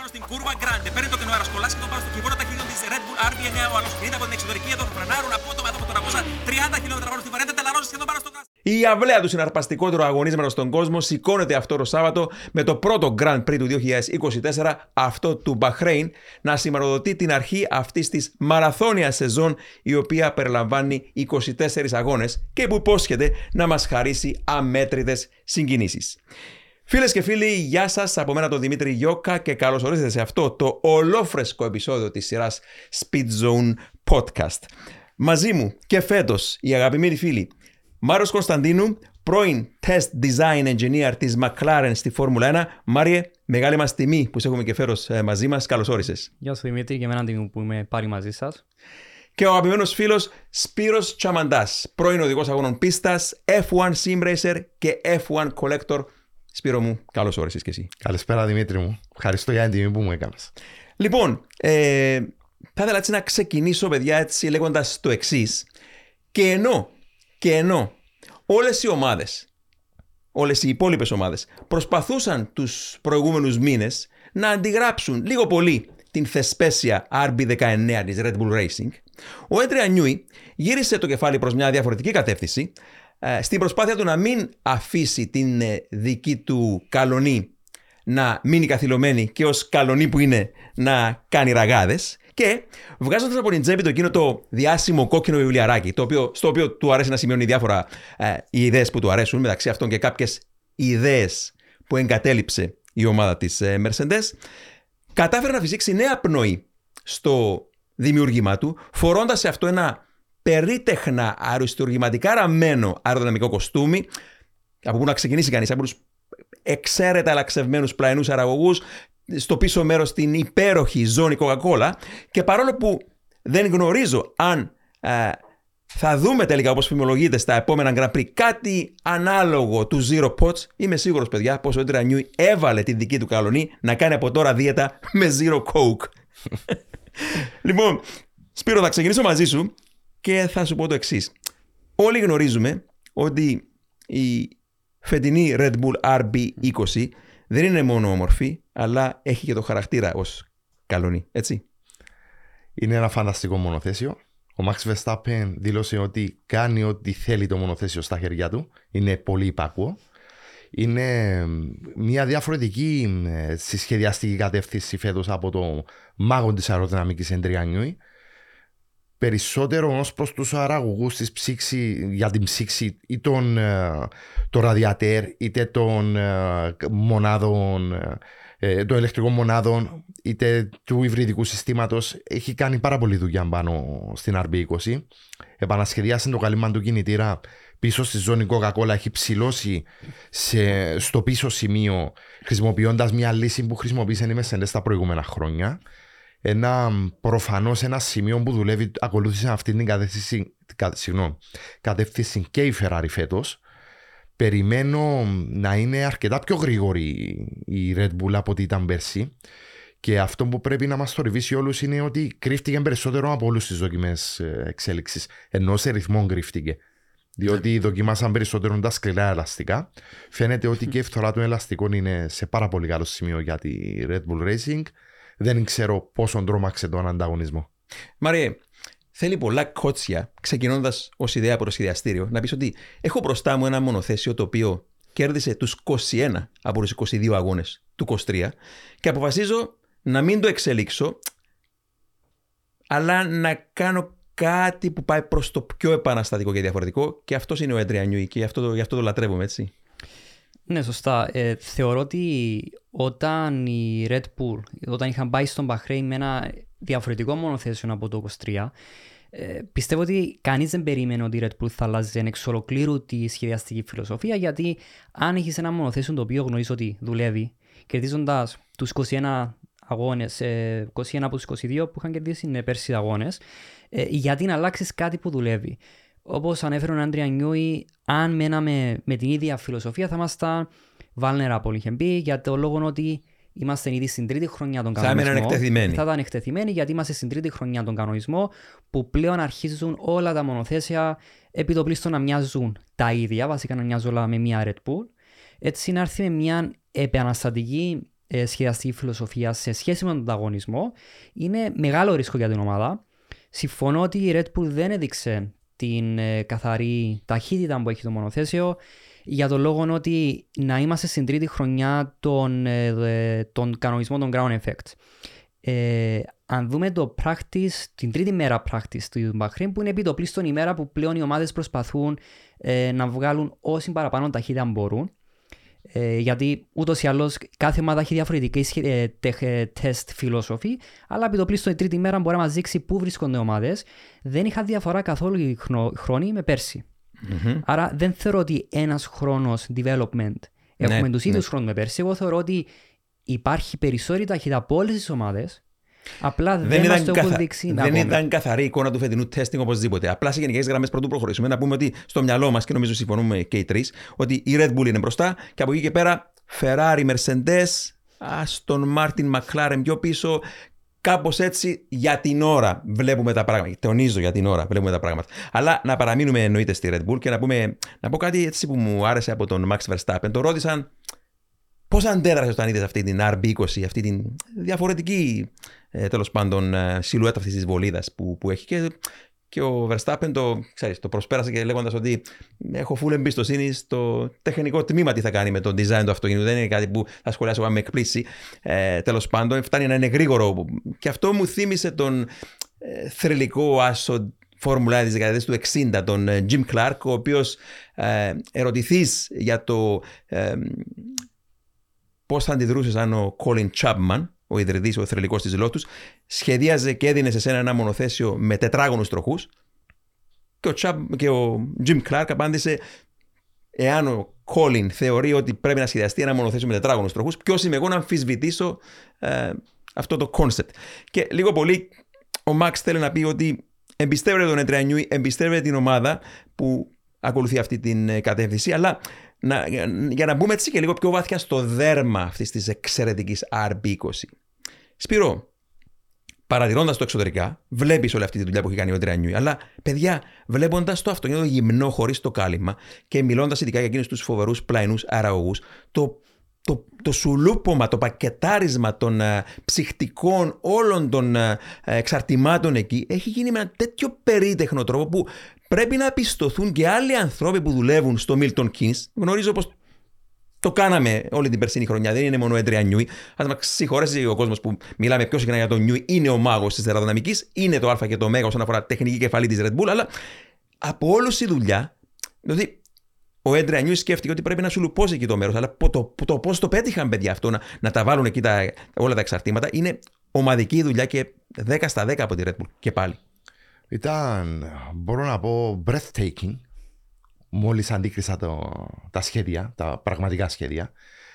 πάνω στην κούρβα Grande. Παίρνει το κενό αερασκολάς και τον πάνω στο κυβόρο ταχύτητων της Red Bull RB9. Ο άλλος κινείται από την εξωτερική εδώ θα φρενάρουν απότομα εδώ από τον 30 χιλιόμετρα πάνω στην παρέντα. Τελαρώσει σχεδόν πάνω στο η αυλαία του συναρπαστικότερο αγωνίσματος στον κόσμο σηκώνεται αυτό το Σάββατο με το πρώτο Grand Prix του 2024, αυτό του Μπαχρέιν, να σηματοδοτεί την αρχή αυτής της μαραθώνιας σεζόν, η οποία περιλαμβάνει 24 αγώνες και που υπόσχεται να μας χαρίσει αμέτρητες συγκινήσεις. Φίλες και φίλοι, γεια σας από μένα τον Δημήτρη Γιώκα και καλώς ορίσατε σε αυτό το ολόφρεσκο επεισόδιο της σειράς Speed Zone Podcast. Μαζί μου και φέτος οι αγαπημένοι φίλοι Μάριο Κωνσταντίνου, πρώην Test Design Engineer της McLaren στη Φόρμουλα 1. Μάριε, μεγάλη μας τιμή που σε έχουμε και φέρω ε, μαζί μας. Καλώς όρισες. Γεια σου Δημήτρη, και εμένα τιμή που είμαι πάλι μαζί σας. Και ο αγαπημένος φίλος Σπύρος Τσαμαντάς, πρώην οδηγός αγώνων πίστας, F1 Sim Racer και F1 Collector. Σπύρο μου, καλώς όρισες και εσύ. Καλησπέρα Δημήτρη μου. Ευχαριστώ για την τιμή που μου έκανες. Λοιπόν, ε, θα ήθελα έτσι να ξεκινήσω, παιδιά, έτσι λέγοντας το εξής. Και ενώ και ενώ όλες οι ομάδες, όλες οι υπόλοιπες ομάδες προσπαθούσαν τους προηγούμενους μήνες να αντιγράψουν λίγο πολύ την θεσπέσια RB19 της Red Bull Racing, ο Έντρια Νιούι γύρισε το κεφάλι προς μια διαφορετική κατεύθυνση ε, στην προσπάθεια του να μην αφήσει την ε, δική του καλονή να μείνει καθυλωμένη και ως καλονή που είναι να κάνει ραγάδες και βγάζοντας από την τσέπη το εκείνο το διάσημο κόκκινο βιβλιαράκι, το οποίο, στο οποίο του αρέσει να σημειώνει διάφορα ε, οι ιδέες που του αρέσουν, μεταξύ αυτών και κάποιες ιδέες που εγκατέλειψε η ομάδα της ε, Mercedes, κατάφερε να φυσήξει νέα πνοή στο δημιούργημά του, φορώντας σε αυτό ένα περίτεχνα αριστουργηματικά ραμμένο αεροδυναμικό κοστούμι, από πού να ξεκινήσει κανείς, από τους εξαίρετα αλλαξευμένους πλαϊνούς αραγωγούς, στο πίσω μέρος στην υπέροχη ζώνη Coca-Cola. Και παρόλο που δεν γνωρίζω αν ε, θα δούμε τελικά όπως φημολογείται στα επόμενα Grand Prix κάτι ανάλογο του Zero Pots είμαι σίγουρος παιδιά πως ο Νιούι έβαλε τη δική του καλονή να κάνει από τώρα δίαιτα με Zero Coke. Λοιπόν Σπύρο θα ξεκινήσω μαζί σου και θα σου πω το εξής. Όλοι γνωρίζουμε ότι η φετινή Red Bull RB20 δεν είναι μόνο όμορφη, αλλά έχει και το χαρακτήρα ως καλονή, έτσι. Είναι ένα φανταστικό μονοθέσιο. Ο Max Verstappen δήλωσε ότι κάνει ό,τι θέλει το μονοθέσιο στα χέρια του. Είναι πολύ υπάκουο. Είναι μια διαφορετική ε, συσχεδιαστική κατεύθυνση φέτος από το μάγο της αεροδυναμικής Εντριανιούη. Περισσότερο ως προς τους αραγωγούς για την ψήξη ή τον, ε, το ραδιατέρ είτε των ε, μονάδων ε, των ηλεκτρικών μονάδων είτε του υβριδικού συστήματος έχει κάνει πάρα πολύ δουλειά πάνω στην RB20. Επανασχεδιάσει το καλύμα του κινητήρα πίσω στη ζώνη Coca-Cola. Έχει ψηλώσει σε, στο πίσω σημείο χρησιμοποιώντας μια λύση που χρησιμοποίησε η Mercedes τα προηγούμενα χρόνια. Ένα προφανώς ένα σημείο που δουλεύει, ακολούθησε αυτή την κατεύθυνση, κατεύθυνση και η Ferrari φέτος περιμένω να είναι αρκετά πιο γρήγορη η Red Bull από ό,τι ήταν πέρσι. Και αυτό που πρέπει να μας θορυβήσει όλους είναι ότι κρύφτηκε περισσότερο από όλους τις δοκιμές ε, εξέλιξης. Ενώ σε ρυθμό κρύφτηκε. Διότι δοκιμάσαν περισσότερο τα σκληρά ελαστικά. Φαίνεται ότι και η φθορά των ελαστικών είναι σε πάρα πολύ καλό σημείο για τη Red Bull Racing. Δεν ξέρω πόσο τρόμαξε τον ανταγωνισμό. Μαριέ, θέλει πολλά κότσια, ξεκινώντας ως ιδέα από το σχεδιαστήριο, να πεις ότι έχω μπροστά μου ένα μονοθέσιο το οποίο κέρδισε τους 21 από τους 22 αγώνες του 23 και αποφασίζω να μην το εξελίξω, αλλά να κάνω κάτι που πάει προς το πιο επαναστατικό και διαφορετικό και αυτός είναι ο Έντρια και γι' αυτό, το, γι αυτό το λατρεύουμε, έτσι. Ναι, σωστά. Ε, θεωρώ ότι όταν η Red Bull, όταν είχαν πάει στον Bahrain με ένα διαφορετικό μονοθέσιο από το 23, ε, πιστεύω ότι κανείς δεν περίμενε ότι η Red Bull θα αλλάζει εξ ολοκλήρου τη σχεδιαστική φιλοσοφία, γιατί αν έχεις ένα μονοθέσιο το οποίο γνωρίζεις ότι δουλεύει, κερδίζοντας τους 21 αγώνες, 21 από τους 22 που είχαν κερδίσει είναι πέρσι αγώνες, ε, γιατί να αλλάξεις κάτι που δουλεύει. Όπως ανέφερε ο Άντρια Νιούι, αν μέναμε με την ίδια φιλοσοφία θα ήμασταν vulnerable, είχε πει, για το λόγο ότι Είμαστε ήδη στην τρίτη χρονιά των κανονισμών. Θα ήμουν εκτεθειμένοι. Θα ήταν εκτεθειμένοι γιατί είμαστε στην τρίτη χρονιά των κανονισμών που πλέον αρχίζουν όλα τα μονοθέσια επί το πλήστο να μοιάζουν τα ίδια, βασικά να μοιάζουν όλα με μια Red Bull. Έτσι να έρθει με μια επαναστατική ε, σχεδιαστική φιλοσοφία σε σχέση με τον ανταγωνισμό είναι μεγάλο ρίσκο για την ομάδα. Συμφωνώ ότι η Red Bull δεν έδειξε την ε, καθαρή ταχύτητα που έχει το μονοθέσιο για τον λόγο ότι να είμαστε στην τρίτη χρονιά των, ε, των κανονισμών των ground effect. Ε, αν δούμε το practice, την τρίτη μέρα practice του Μπαχρήν που είναι επί το πλήστον ημέρα που πλέον οι ομάδες προσπαθούν ε, να βγάλουν όση παραπάνω ταχύτητα μπορούν ε, γιατί ούτως ή άλλως κάθε ομάδα έχει διαφορετική ε, τεστ φιλόσοφη, αλλά επί το πλήστον η τρίτη μέρα μπορεί να μας δείξει πού βρίσκονται οι ομάδες. Δεν είχα διαφορά καθόλου η χρόνη με περσι mm-hmm. Άρα δεν θεωρώ ότι ένας χρόνος development έχουμε ναι, τους ίδιους ναι. χρόνους με πέρσι. Εγώ θεωρώ ότι υπάρχει περισσότερη ταχύτητα από όλες τις ομάδες Απλά δεν, δεν μας το έχουν δείξει. Δεν ήταν καθαρή εικόνα του φετινού testing οπωσδήποτε. Απλά σε γενικές γραμμές πρωτού προχωρήσουμε να πούμε ότι στο μυαλό μας και νομίζω συμφωνούμε και οι τρεις ότι η Red Bull είναι μπροστά και από εκεί και πέρα Ferrari, Mercedes, Aston Martin, McLaren πιο πίσω. Κάπως έτσι για την ώρα βλέπουμε τα πράγματα. Τονίζω για την ώρα βλέπουμε τα πράγματα. Αλλά να παραμείνουμε εννοείται στη Red Bull και να, πούμε, να πω κάτι έτσι που μου άρεσε από τον Max Verstappen. Το ρώτησαν πώς αντέδρασες όταν είδες αυτή την RB20, αυτή την διαφορετική ε, τέλος πάντων ε, σιλουέτα αυτής της βολίδας που, που έχει. Και, και ο Verstappen το, ξέρεις, το προσπέρασε και λέγοντας ότι έχω full εμπιστοσύνη στο τεχνικό τμήμα τι θα κάνει με το design του αυτοκίνητου. Δεν είναι κάτι που θα σχολιάσω με εκπλήσει. Ε, τέλος πάντων, φτάνει να είναι γρήγορο. Και αυτό μου θύμισε τον ε, θρηλυκό άσο φόρμουλα της δεκαετίας του 60, τον ε, Jim Clark, ο οποίος ε, ερωτηθείς για το ε, πώς θα αντιδρούσες αν ο Colin Chapman, ο ιδρυτής, ο θρελικό της Lotus, σχεδίαζε και έδινε σε σένα ένα μονοθέσιο με τετράγωνους τροχούς. Και ο, και ο Jim Clark απάντησε, εάν ο Colin θεωρεί ότι πρέπει να σχεδιαστεί ένα μονοθέσιο με τετράγωνους τροχούς, ποιος είμαι εγώ να αμφισβητήσω ε, αυτό το concept. Και λίγο πολύ ο Max θέλει να πει ότι εμπιστεύεται τον Ετρεανιούι, εμπιστεύεται την ομάδα που ακολουθεί αυτή την ε, κατεύθυνση, αλλά να, για να μπούμε έτσι και λίγο πιο βάθια στο δέρμα αυτής της εξαιρετικής RB20. Σπύρο, παρατηρώντας το εξωτερικά, βλέπεις όλη αυτή τη δουλειά που έχει κάνει ο Ντρανιούι. Αλλά, παιδιά, βλέποντας το αυτοκίνητο γυμνό χωρίς το κάλυμα και μιλώντας ειδικά για εκείνους τους φοβερούς πλαϊνούς αραγωγού, το το, το σουλούπομα, το πακετάρισμα των uh, ψυχτικών όλων των uh, εξαρτημάτων εκεί έχει γίνει με ένα τέτοιο περίτεχνο τρόπο που πρέπει να πιστωθούν και άλλοι άνθρωποι που δουλεύουν στο Milton Keynes. Γνωρίζω πως το κάναμε όλη την περσίνη χρονιά, δεν είναι μόνο έντρια νιούι. Α μας συγχωρέσει ο κόσμος που μιλάμε πιο συχνά για τον νιούι, είναι ο μάγος της αεροδυναμικής, είναι το Α και το Μέγα όσον αφορά τεχνική κεφαλή της Red Bull, αλλά από όλους η δουλειά, δηλαδή ο Έντρια Νιούι σκέφτηκε ότι πρέπει να σου λουπώσει εκεί το μέρος, αλλά το, το, το πώς το πέτυχαν παιδιά αυτό να, να τα βάλουν εκεί τα, όλα τα εξαρτήματα είναι ομαδική δουλειά και 10 στα 10 από τη Red Bull και πάλι. Ήταν, μπορώ να πω, breathtaking μόλις αντίκρισα το, τα σχέδια, τα πραγματικά σχέδια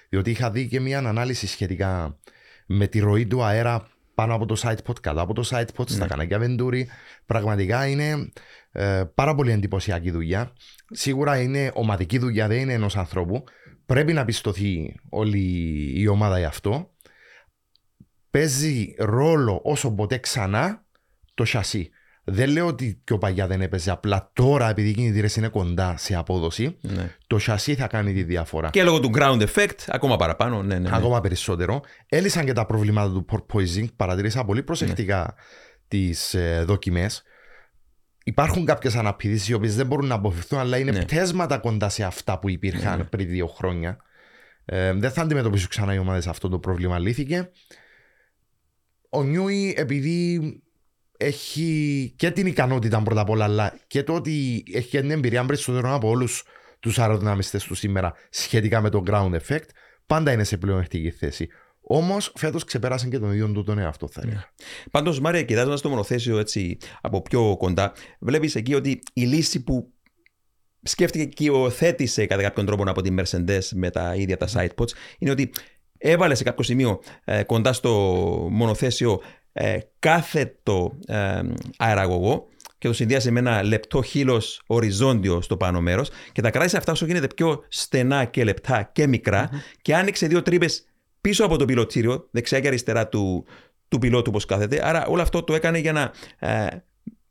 διότι είχα δει και μια ανάλυση σχετικά με τη ροή του αέρα πάνω από το site pod, κάτω από το site pod, ναι. στα κανάκια Βεντούρη. Πραγματικά είναι ε, πάρα πολύ εντυπωσιακή δουλειά. Σίγουρα είναι ομαδική δουλειά, δεν είναι ενός ανθρώπου. Πρέπει να πιστωθεί όλη η ομάδα γι' αυτό. Παίζει ρόλο όσο ποτέ ξανά το σασί. Δεν λέω ότι πιο παλιά δεν έπαιζε. Απλά τώρα, επειδή οι κινητήρες είναι κοντά σε απόδοση, ναι. το σασί θα κάνει τη διαφορά. Και λόγω του ground effect, ακόμα παραπάνω. Ναι, ναι, ναι. Ακόμα περισσότερο. Έλυσαν και τα προβλήματα του porpoising. Παρατηρήσα πολύ προσεκτικά ναι. τις ε, δοκιμές. Υπάρχουν κάποιες αναπηδήσεις οι οποίες δεν μπορούν να αποφευθούν, αλλά είναι ναι. πτέσματα κοντά σε αυτά που υπήρχαν ναι. πριν δύο χρόνια. Ε, δεν θα αντιμετωπίσουν ξανά οι ομάδες αυτό το πρόβλημα. Λύθηκε. Ο Νιούι, επειδή έχει και την ικανότητα πρώτα απ' όλα, αλλά και το ότι έχει και την εμπειρία περισσότερο από όλους τους αεροδυναμιστές του σήμερα σχετικά με το ground effect, πάντα είναι σε πλεονεκτική θέση. Όμως φέτος ξεπέρασε και τον ίδιο του τον εαυτό, θα έλεγα. Yeah. Πάντως, Μάρια, κοιτάζοντας το μονοθέσιο έτσι από πιο κοντά, βλέπεις εκεί ότι η λύση που σκέφτηκε και υιοθέτησε κατά κάποιον τρόπο από τη Mercedes με τα ίδια τα sidepods είναι ότι έβαλε σε κάποιο σημείο ε, κοντά στο μονοθέσιο ε, κάθετο ε, αεραγωγό και το συνδυάζει με ένα λεπτό χείλος οριζόντιο στο πάνω μέρος και τα κράτησε αυτά όσο γίνεται πιο στενά και λεπτά και μικρα και άνοιξε δύο τρύπες πίσω από το πιλωτήριο, δεξιά και αριστερά του, του πιλότου όπως κάθεται. Άρα όλο αυτό το έκανε για να ε,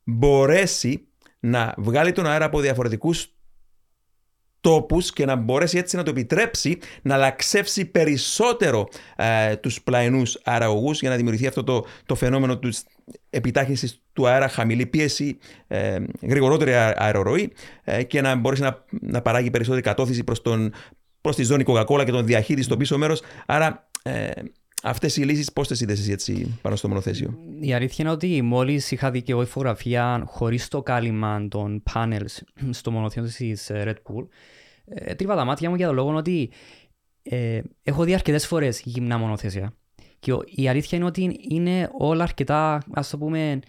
μπορέσει να βγάλει τον αέρα από διαφορετικούς τόπους και να μπορέσει έτσι να το επιτρέψει να λαξεύσει περισσότερο ε, τους πλαϊνούς αεραγωγούς για να δημιουργηθεί αυτό το, το φαινόμενο της επιτάχυνσης του αέρα, χαμηλή πίεση, ε, γρηγορότερη αεροροή ε, και να μπορέσει να, να παράγει περισσότερη κατώθηση προς, τον, προς τη ζώνη Coca-Cola και τον διαχείριση στο πίσω μέρος. Άρα ε, Αυτές οι λύσεις πώς τις είδες έτσι πάνω στο μονοθέσιο; Η αλήθεια είναι ότι μόλις είχα δει και εγώ φωτογραφία χωρίς το κάλυμα των panels στο μονοθέσιο της Red Bull, ε, τρίβα τα μάτια μου για τον λόγο ότι ε, έχω δει αρκετές φορές γυμνά μονοθέσια. Και η αλήθεια είναι ότι είναι όλα αρκετά, ας το πούμε,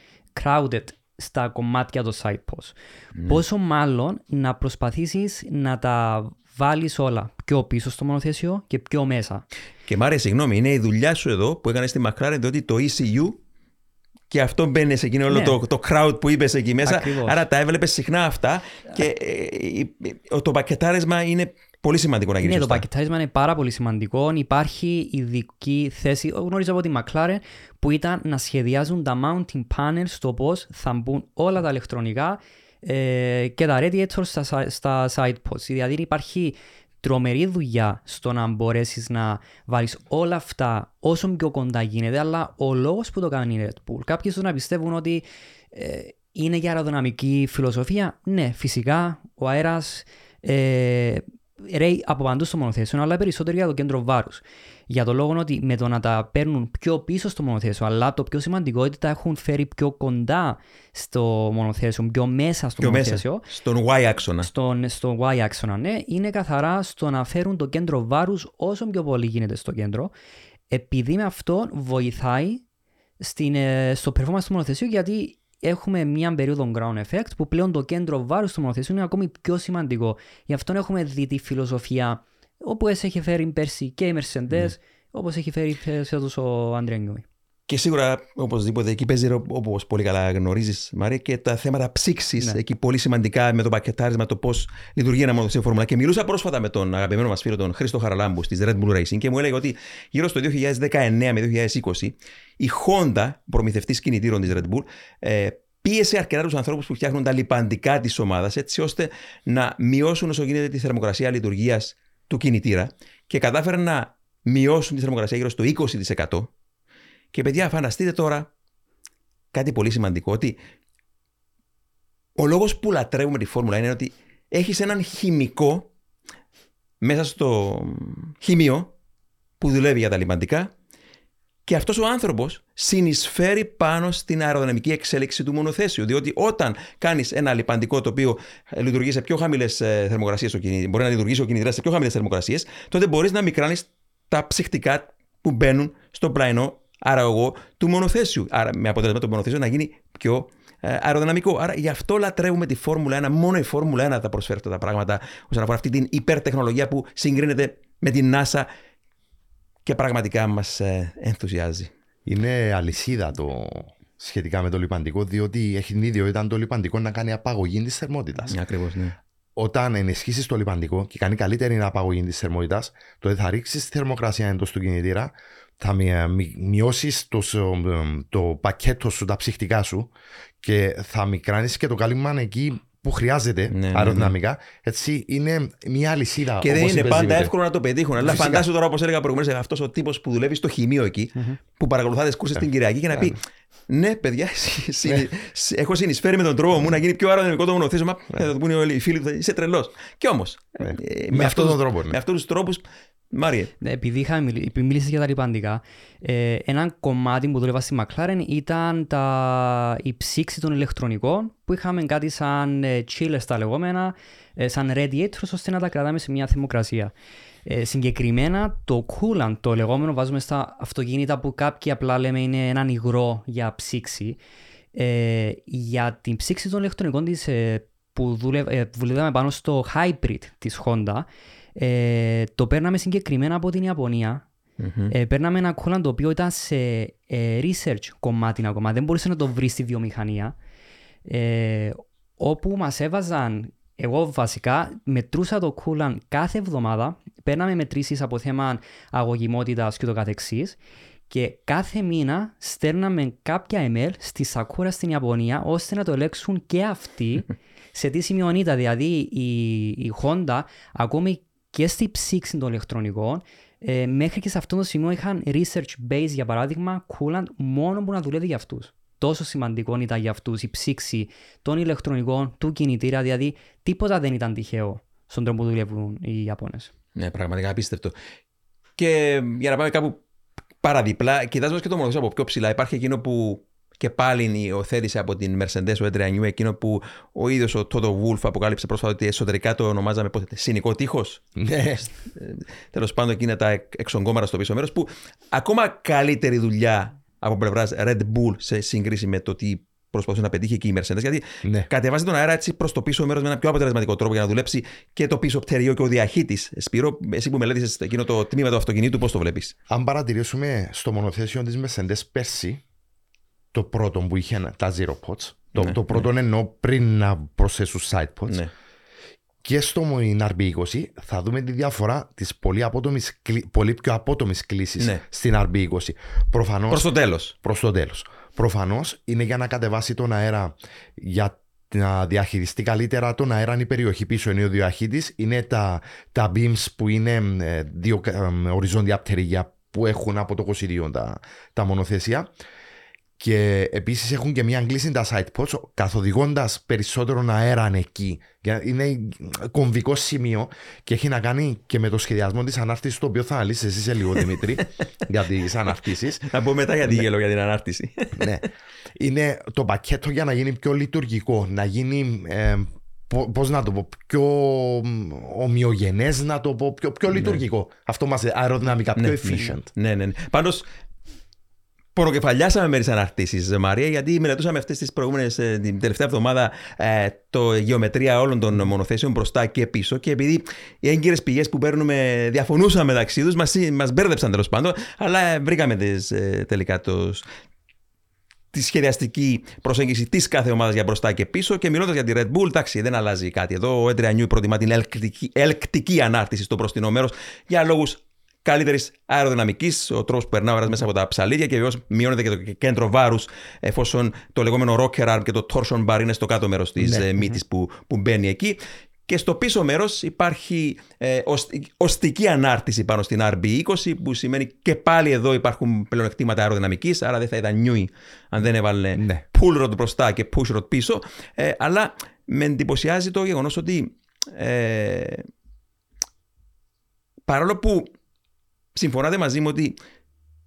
crowded στα κομμάτια του side post. Mm. Πόσο μάλλον να προσπαθήσεις να τα βάλεις όλα πιο πίσω στο μονοθέσιο και πιο μέσα. Και Μάρια, συγγνώμη, είναι η δουλειά σου εδώ που έκανες στη McLaren, διότι το ECU και αυτό μπαίνει σε εκείνο όλο ναι. το, το crowd που είπες εκεί μέσα. Ακριβώς. Άρα τα έβλεπες συχνά αυτά και ε, το πακετάρισμα είναι πολύ σημαντικό να γίνει. Ναι, σωστά. το πακετάρισμα είναι πάρα πολύ σημαντικό. Υπάρχει ειδική θέση, γνωρίζω από τη McLaren, που ήταν να σχεδιάζουν τα mounting panels στο πώς θα μπουν όλα τα ηλεκτρονικά ε, και τα radiators στα, στα side pods. Δηλαδή υπάρχει τρομερή δουλειά στο να μπορέσεις να βάλεις όλα αυτά όσο πιο κοντά γίνεται, αλλά ο λόγος που το κάνει η Red Bull. Κάποιοι να πιστεύουν ότι ε, είναι για αεροδυναμική φιλοσοφία. Ναι, φυσικά ο αέρας ε, ρέει από παντού στο μονοθέσιο, αλλά περισσότερο για το κέντρο βάρους. Για το λόγο ότι με το να τα παίρνουν πιο πίσω στο μονοθέσιο, αλλά το πιο σημαντικό είναι ότι τα έχουν φέρει πιο κοντά στο μονοθέσιο, πιο μέσα στο πιο μονοθέσιο. Μέσα, στον Y άξονα. Στον, στο Y άξονα, ναι. Είναι καθαρά στο να φέρουν το κέντρο βάρους όσο πιο πολύ γίνεται στο κέντρο. Επειδή με αυτό βοηθάει στην, ε, στο performance του μονοθεσίου, γιατί έχουμε μια περίοδο ground effect που πλέον το κέντρο βάρους του μονοθεσίου είναι ακόμη πιο σημαντικό. Γι' αυτό έχουμε δει τη φιλοσοφία όπου έχει φέρει πέρσι και η Mercedes, ναι. όπως έχει φέρει φέτο ο Αντρέα Νιούι. Και σίγουρα, οπωσδήποτε, εκεί παίζει όπως πολύ καλά γνωρίζεις, Μαρία, και τα θέματα ψήξης. Ναι. Εκεί πολύ σημαντικά με το πακετάρισμα, το πώς λειτουργεί ένα μονοθεσίο φόρμουλα. Και μιλούσα πρόσφατα με τον αγαπημένο μας φίλο, τον Χρήστο Χαραλάμπου, τη Red Bull Racing, και μου έλεγε ότι γύρω στο 2019 με 2020 η Honda, προμηθευτής κινητήρων της Red Bull, ε, πίεσε αρκετά τους ανθρώπους που φτιάχνουν τα λιπαντικά της ομάδας, έτσι ώστε να μειώσουν όσο γίνεται τη θερμοκρασία λειτουργίας του κινητήρα και κατάφεραν να μειώσουν τη θερμοκρασία γύρω στο 20%. Και παιδιά, φανταστείτε τώρα κάτι πολύ σημαντικό, ότι ο λόγος που λατρεύουμε τη φόρμουλα είναι ότι έχεις έναν χημικό μέσα στο χημείο που δουλεύει για τα λιπαντικά και αυτός ο άνθρωπος συνεισφέρει πάνω στην αεροδυναμική εξέλιξη του μονοθέσιου. Διότι όταν κάνεις ένα λιπαντικό το οποίο λειτουργεί σε πιο χαμηλές ε, θερμοκρασίες, μπορεί να λειτουργήσει ο κινητήρας σε πιο χαμηλές θερμοκρασίες, τότε μπορείς να μικράνεις τα ψυχτικά που μπαίνουν στο πλαϊνό αεραγωγό του μονοθέσιου. Άρα, με αποτέλεσμα το μονοθέσιο να γίνει πιο ε, αεροδυναμικό. Άρα, γι' αυτό λατρεύουμε τη Φόρμουλα 1. Μόνο η Φόρμουλα 1 θα προσφέρει αυτά τα πράγματα όσον αφορά αυτή την υπερτεχνολογία που συγκρίνεται με την NASA και πραγματικά μας ε, ενθουσιάζει. Είναι αλυσίδα το σχετικά με το λιπαντικό, διότι έχει την ιδιότητα το λιπαντικό να κάνει απαγωγή της θερμότητας. Ακριβώς, ναι. Όταν ενισχύσεις το λιπαντικό και κάνει καλύτερη απαγωγή της θερμότητας, τότε θα ρίξεις τη θερμοκρασία εντός του κινητήρα, θα μειώσεις το, το πακέτο σου, τα ψυχτικά σου και θα μικράνεις και το κάλυμα εκεί που χρειάζεται ναι, ναι, αεροδυναμικά. Ναι. Έτσι είναι μια αλυσίδα. Και δεν είναι πάντα εύκολο να το πετύχουν. Αλλά φαντάσου τώρα, όπως έλεγα προηγουμένως, αυτός ο τύπος που δουλεύει στο χημείο εκεί, mm-hmm. που παρακολουθά τις κούρσε την Κυριακή και να πει ναι, παιδιά, έχω συνεισφέρει με τον τρόπο μου να γίνει πιο αεροδυναμικό το μονοθέσιο. Μα θα το πούνε όλοι οι φίλοι του, είσαι τρελός. Κι όμως. Ε, με αυτόν τον τρόπο. Με αυτούς τους τρόπους Μάριε. Ναι, επειδή, είχα, μίλησες για τα ρηπαντικά, ε, ένα κομμάτι που δούλευα στη McLaren ήταν τα, η ψήξη των ηλεκτρονικών που είχαμε κάτι σαν ε, chillers τα λεγόμενα, ε, σαν radiators ώστε να τα κρατάμε σε μια θερμοκρασία. Ε, συγκεκριμένα το coolant, το λεγόμενο βάζουμε στα αυτοκίνητα που κάποιοι απλά λέμε είναι έναν υγρό για ψήξη. Ε, για την ψήξη των ηλεκτρονικών της, ε, που δουλεύαμε πάνω στο hybrid της Honda, ε, το παίρναμε συγκεκριμένα από την Ιαπωνία. Mm-hmm. Ε, παίρναμε ένα κόλλαν το οποίο ήταν σε ε, research κομμάτι ακόμα. Δεν μπορούσε να το βρεις στη βιομηχανία. Ε, όπου μας έβαζαν, εγώ βασικά μετρούσα το κούλαν κάθε εβδομάδα. Παίρναμε μετρήσεις από θέμα αγωγημότητας και το καθεξής Και κάθε μήνα στέλναμε κάποια email στη Sakura στην Ιαπωνία ώστε να το ελέγξουν και αυτοί σε τι σημειονίτα. Δηλαδή η, η Honda ακόμη και στη ψήξη των ηλεκτρονικών ε, μέχρι και σε αυτό το σημείο είχαν research base για παράδειγμα coolant μόνο που να δουλεύει για αυτούς. Τόσο σημαντικό ήταν για αυτούς η ψήξη των ηλεκτρονικών, του κινητήρα, δηλαδή τίποτα δεν ήταν τυχαίο στον τρόπο που δουλεύουν οι Ιαπώνες. Ναι, πραγματικά απίστευτο. Και για να πάμε κάπου παραδιπλά, κοιτάζοντας και το μονοθέσιο από πιο ψηλά, υπάρχει εκείνο που και πάλι υιοθέτησε από την Mercedes ο Adrian εκείνο που ο ίδιος ο Τότο Βούλφ αποκάλυψε πρόσφατα ότι εσωτερικά το ονομάζαμε πώς, συνικό τείχος. Ναι. Τέλος πάντων, εκείνα τα εξογκόμαρα στο πίσω μέρος που ακόμα καλύτερη δουλειά από πλευράς Red Bull σε σύγκριση με το τι προσπαθούσε να πετύχει και η Mercedes. Γιατί Ναι. κατεβάζει τον αέρα έτσι προς το πίσω μέρος με ένα πιο αποτελεσματικό τρόπο για να δουλέψει και το πίσω πτεριό και ο διαχύτη. Σπύρο, εσύ που μελέτησες εκείνο το τμήμα του αυτοκινήτου, πώς το βλέπεις; Αν παρατηρήσουμε στο μονοθέσιο της Mercedes πέρσι, το πρώτο που είχε τα Zero Pods, το, Ναι, το πρώτο εννοώ πριν να προσθέσουν side pods, Ναι. Και στο RB20 θα δούμε τη διαφορά της πολύ, απότομης, κλι- πολύ πιο απότομης κλίσης Ναι. στην RB20. Προφανώς, Προς το τέλος. προς το τέλος. Προφανώς είναι για να κατεβάσει τον αέρα για να διαχειριστεί καλύτερα τον αέρα η περιοχή πίσω είναι ο διαχύτης είναι τα, τα beams που είναι ε, δύο ε, οριζόντια πτερίγια που έχουν από το 22 τα, τα μονοθέσια και επίσης έχουν και μια κλίση τα side pods καθοδηγώντας περισσότερο αέρα εκεί. Για- Είναι κομβικό σημείο και έχει να κάνει και με το σχεδιασμό της ανάρτησης το οποίο θα αναλύσεις εσύ σε λίγο Δημήτρη για τις αναρτήσεις. Να πω μετά γιατί γέλο για την ανάρτηση. ναι. Είναι το πακέτο για να γίνει πιο λειτουργικό, να γίνει, ε, πο- πώς να το πω, πιο μ, ομοιογενές, να το πω, πιο, πιο λειτουργικό. Αυτό μας αεροδυναμικά, πιο efficient. Ναι, ναι, ναι. Πάντως, ποροκεφαλιάσαμε μες τι αναρτήσει, Μαρία, γιατί μελετούσαμε αυτές τις προηγούμενες, την τελευταία εβδομάδα, ε, το γεωμετρία όλων των μονοθέσεων μπροστά και πίσω. Και επειδή οι έγκυρες πηγές που παίρνουμε διαφωνούσαν μεταξύ τους, μας μας μπέρδεψαν τέλος πάντων, αλλά ε, βρήκαμε τις, ε, τελικά το, τη σχεδιαστική προσέγγιση της κάθε ομάδας για μπροστά και πίσω. Και μιλώντας για τη Red Bull, εντάξει, δεν αλλάζει κάτι. Εδώ ο Έντρια Νιούι προτιμά την ελκτική, ελκτική ανάρτηση στο μπροστινό μέρος για λόγους καλύτερης αεροδυναμικής, ο τρόπος που περνά ο αέρα μέσα από τα ψαλίδια και βεβαίως μειώνεται και το κέντρο βάρους, εφόσον το λεγόμενο rocker arm και το torsion bar είναι στο κάτω μέρος της Ναι. ε, μύτης που, που μπαίνει εκεί. Και στο πίσω μέρος υπάρχει ε, οσ- οστική ανάρτηση πάνω στην RB20, που σημαίνει και πάλι εδώ υπάρχουν πλεονεκτήματα αεροδυναμικής, άρα δεν θα ήταν νιούι αν δεν έβαλε Ναι. pull rod μπροστά και push rod πίσω. Ε, αλλά με εντυπωσιάζει το γεγονός ότι ε, παρόλο που συμφωνάτε μαζί μου ότι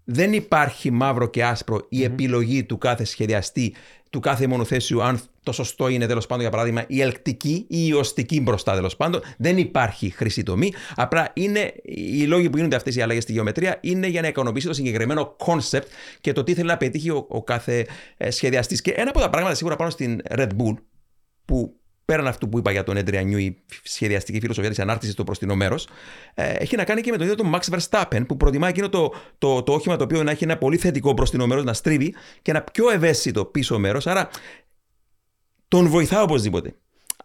δεν υπάρχει μαύρο και άσπρο η επιλογή του κάθε σχεδιαστή, του κάθε μονοθέσιου, αν το σωστό είναι τέλος πάντων για παράδειγμα η ελκτική ή η οστική μπροστά τέλος πάντων. Δεν υπάρχει χρυσή τομή. Απλά είναι οι λόγοι που γίνονται αυτές οι αλλαγές στη γεωμετρία είναι για να ικανοποιήσει το συγκεκριμένο concept και το τι θέλει να πετύχει ο, ο κάθε σχεδιαστής. Και ένα από τα πράγματα σίγουρα πάνω στην Red Bull που πέραν αυτού που είπα για τον Έντρια Νιού, η σχεδιαστική φιλοσοφία της ανάρτησης στο μπροστινό μέρος, έχει να κάνει και με τον ίδιο τον Max Verstappen, που προτιμά εκείνο το, το, το όχημα το οποίο να έχει ένα πολύ θετικό μπροστινό μέρος, να στρίβει και ένα πιο ευαίσθητο πίσω μέρος. Άρα τον βοηθά οπωσδήποτε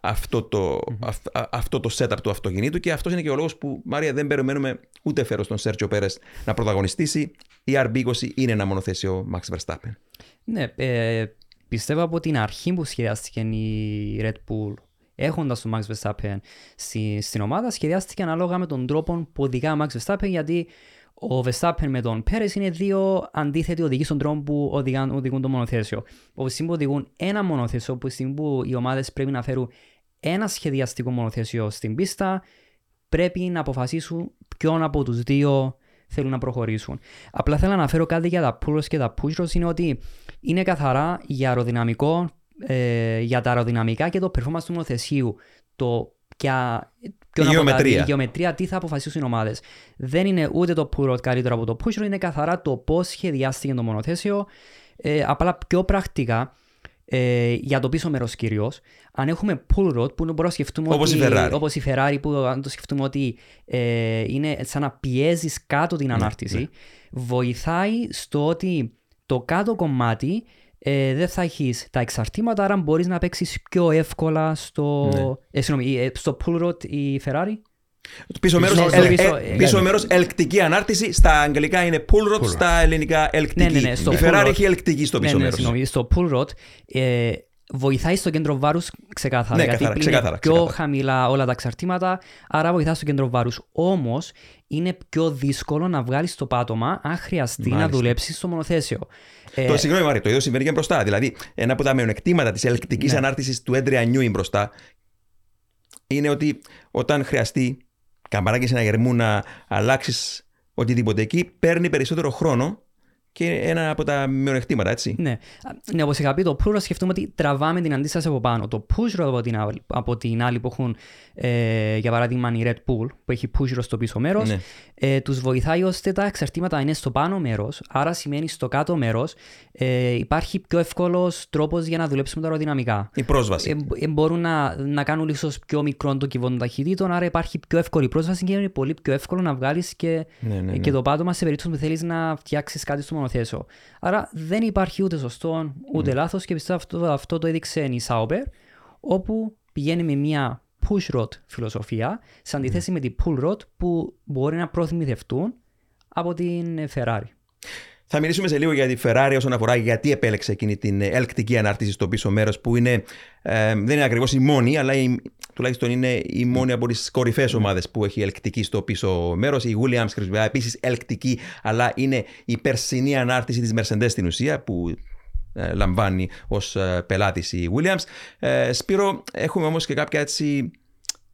αυτό το, αυ- α- αυτό το setup του αυτοκινήτου και αυτός είναι και ο λόγος που, Μάρια, δεν περιμένουμε ούτε φέρος τον Σέρτζιο Πέρες να πρωταγωνιστήσει. Η RB20 είναι ένα μονοθέσιο Max Verstappen. Ναι, ε, πιστεύω από την αρχή που σχεδιάστηκε η Red Bull έχοντας τον Max Verstappen στη, στην ομάδα σχεδιάστηκε ανάλογα με τον τρόπο που οδηγά ο Max Verstappen γιατί ο Verstappen με τον Πέρες είναι δύο αντίθετοι οδηγοί στον τρόπο που οδηγάν, οδηγούν το μονοθέσιο. Από τη στιγμή που οδηγούν ένα μονοθέσιο, από τη στιγμή που οι ομάδες πρέπει να φέρουν ένα σχεδιαστικό μονοθέσιο στην πίστα, πρέπει να αποφασίσουν ποιον από τους δύο θέλουν να προχωρήσουν. Απλά θέλω να αναφέρω κάτι για τα pull και τα push είναι ότι είναι καθαρά για αεροδυναμικό, ε, για τα αεροδυναμικά και το performance του μονοθεσίου. Το ποια, ποιον Η γεωμετρία. αποκαλεί- η γεωμετρία, τι θα αποφασίσουν οι ομάδες. Δεν είναι ούτε το pull rod καλύτερο από το push rod, είναι καθαρά το πώς σχεδιάστηκε το μονοθέσιο. Ε, απλά πιο πρακτικά, ε, για το πίσω μέρος κυρίως, αν έχουμε pull rod που μπορούμε να σκεφτούμε Όπως ότι, η Ferrari. όπως η Ferrari που αν το σκεφτούμε ότι ε, είναι σαν να πιέζεις κάτω Ναι, την ανάρτηση, βοηθάει στο ότι το κάτω κομμάτι ε, δεν θα έχεις τα εξαρτήματα, άρα μπορείς να παίξεις πιο εύκολα στο, Ναι. ε, συγγνώμη, ε, στο pull rod η Ferrari. Το πίσω μέρος Πίσω- πίσω, πίσω- ε, ε, πίσω ναι. μέρος ελκτική ανάρτηση. Στα αγγλικά είναι pull rod, Pull rod. στα ελληνικά ελκτική. Ναι, ναι, ναι, στο Η pull Ferrari rod. έχει ελκτική στο πίσω ναι, ναι, μέρος. συγγνώμη, στο pull rod ε, βοηθάει στο κέντρο βάρους ξεκάθαρα. Ναι, γιατί καθαρά, είναι ξεκάθαρα, πιο ξεκάθαρα. χαμηλά όλα τα εξαρτήματα, άρα βοηθά στο κέντρο βάρους. Όμως είναι πιο δύσκολο να βγάλεις το πάτωμα αν χρειαστεί να Μάλιστα. δουλέψεις στο μονοθέσιο. Ε, Το συγγνώμη, Μάρη, το ίδιο συμβαίνει και μπροστά. Δηλαδή, ένα από τα μειονεκτήματα της ελκτική Ναι. ανάρτησης του Adrian Newey μπροστά είναι ότι όταν χρειαστεί καμπανάκι σε ένα γερμού να αλλάξεις οτιδήποτε εκεί, παίρνει περισσότερο χρόνο και ένα από τα μειονεκτήματα, έτσι. Ναι, ναι όπως είχα πει, το pull rod σκεφτούμε ότι τραβάμε την αντίσταση από πάνω. Το push rod από την άλλη, από την άλλη που έχουν, ε, για παράδειγμα, η Red Bull, που έχει push rod στο πίσω μέρος, Ναι. ε, τους βοηθάει ώστε τα εξαρτήματα είναι στο πάνω μέρος. Άρα σημαίνει στο κάτω μέρος ε, υπάρχει πιο εύκολος τρόπος για να δουλέψουμε τα αεροδυναμικά. Η πρόσβαση. Ε, ε, μπορούν να, να κάνουν ίσως πιο μικρό το κυβό των ταχυτήτων, άρα υπάρχει πιο εύκολη πρόσβαση και είναι πολύ πιο εύκολο να βγάλεις και, Ναι, ναι, ναι. και το πάτωμα σε περίπτωση που θέλεις να φτιάξεις κάτι στο μονοθέσιο. Άρα δεν υπάρχει ούτε σωστό ούτε Ναι. λάθος και πιστεύω αυτό, αυτό το έδειξε η Sauber, όπου πηγαίνει με μια push rod φιλοσοφία σε αντιθέση Ναι. με την pull rod που μπορεί να προθυμηθευτούν από την Ferrari. Θα μιλήσουμε σε λίγο για τη Ferrari όσον αφορά γιατί επέλεξε εκείνη την ελκτική ανάρτηση στο πίσω μέρος που είναι, ε, δεν είναι ακριβώς η μόνη, αλλά η, τουλάχιστον είναι η μόνη από τις κορυφαίες ομάδες που έχει ελκτική στο πίσω μέρος. Η Williams χρησιμοποιεί επίσης ελκτική, αλλά είναι η περσινή ανάρτηση της Mercedes στην ουσία που ε, λαμβάνει ως πελάτης η Williams. Ε, Σπύρο, έχουμε όμως και κάποια έτσι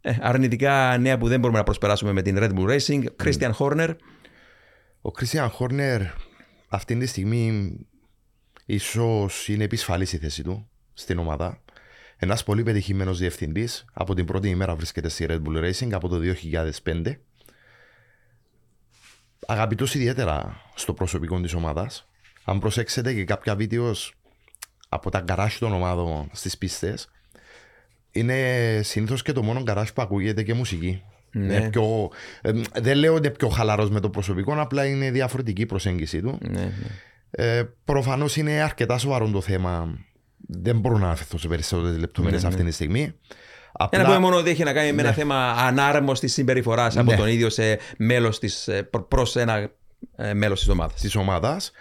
ε, αρνητικά νέα που δεν μπορούμε να προσπεράσουμε με την Red Bull Racing. Christian Horner. Ο Christian Horner αυτή τη στιγμή ίσως είναι επισφαλής η θέση του στην ομάδα. Ένας πολύ πετυχημένος διευθυντής. Από την πρώτη ημέρα βρίσκεται στη Red Bull Racing από το 2005. Αγαπητός ιδιαίτερα στο προσωπικό της ομάδας. Αν προσέξετε και κάποια βίντεος από τα γκαράζ των ομάδων στις πίστες είναι συνήθως και το μόνο γκαράζ που ακούγεται και μουσική. Ναι. Είναι πιο, ε, δεν λέω ότι είναι πιο χαλαρός με το προσωπικό, απλά είναι διαφορετική η προσέγγιση του. Ναι, ναι. Ε, Προφανώς είναι αρκετά σοβαρό το θέμα. Δεν μπορώ να αναφερθώ σε περισσότερες λεπτομέρειες Ναι, ναι. αυτή τη στιγμή. Για Απλά, να πούμε μόνο ότι έχει να κάνει με ένα Ναι. θέμα ανάρμοστη συμπεριφοράς από Ναι. τον ίδιο σε μέλος της, ε, προ- προς ένα ε, μέλος της ομάδας. της ομάδας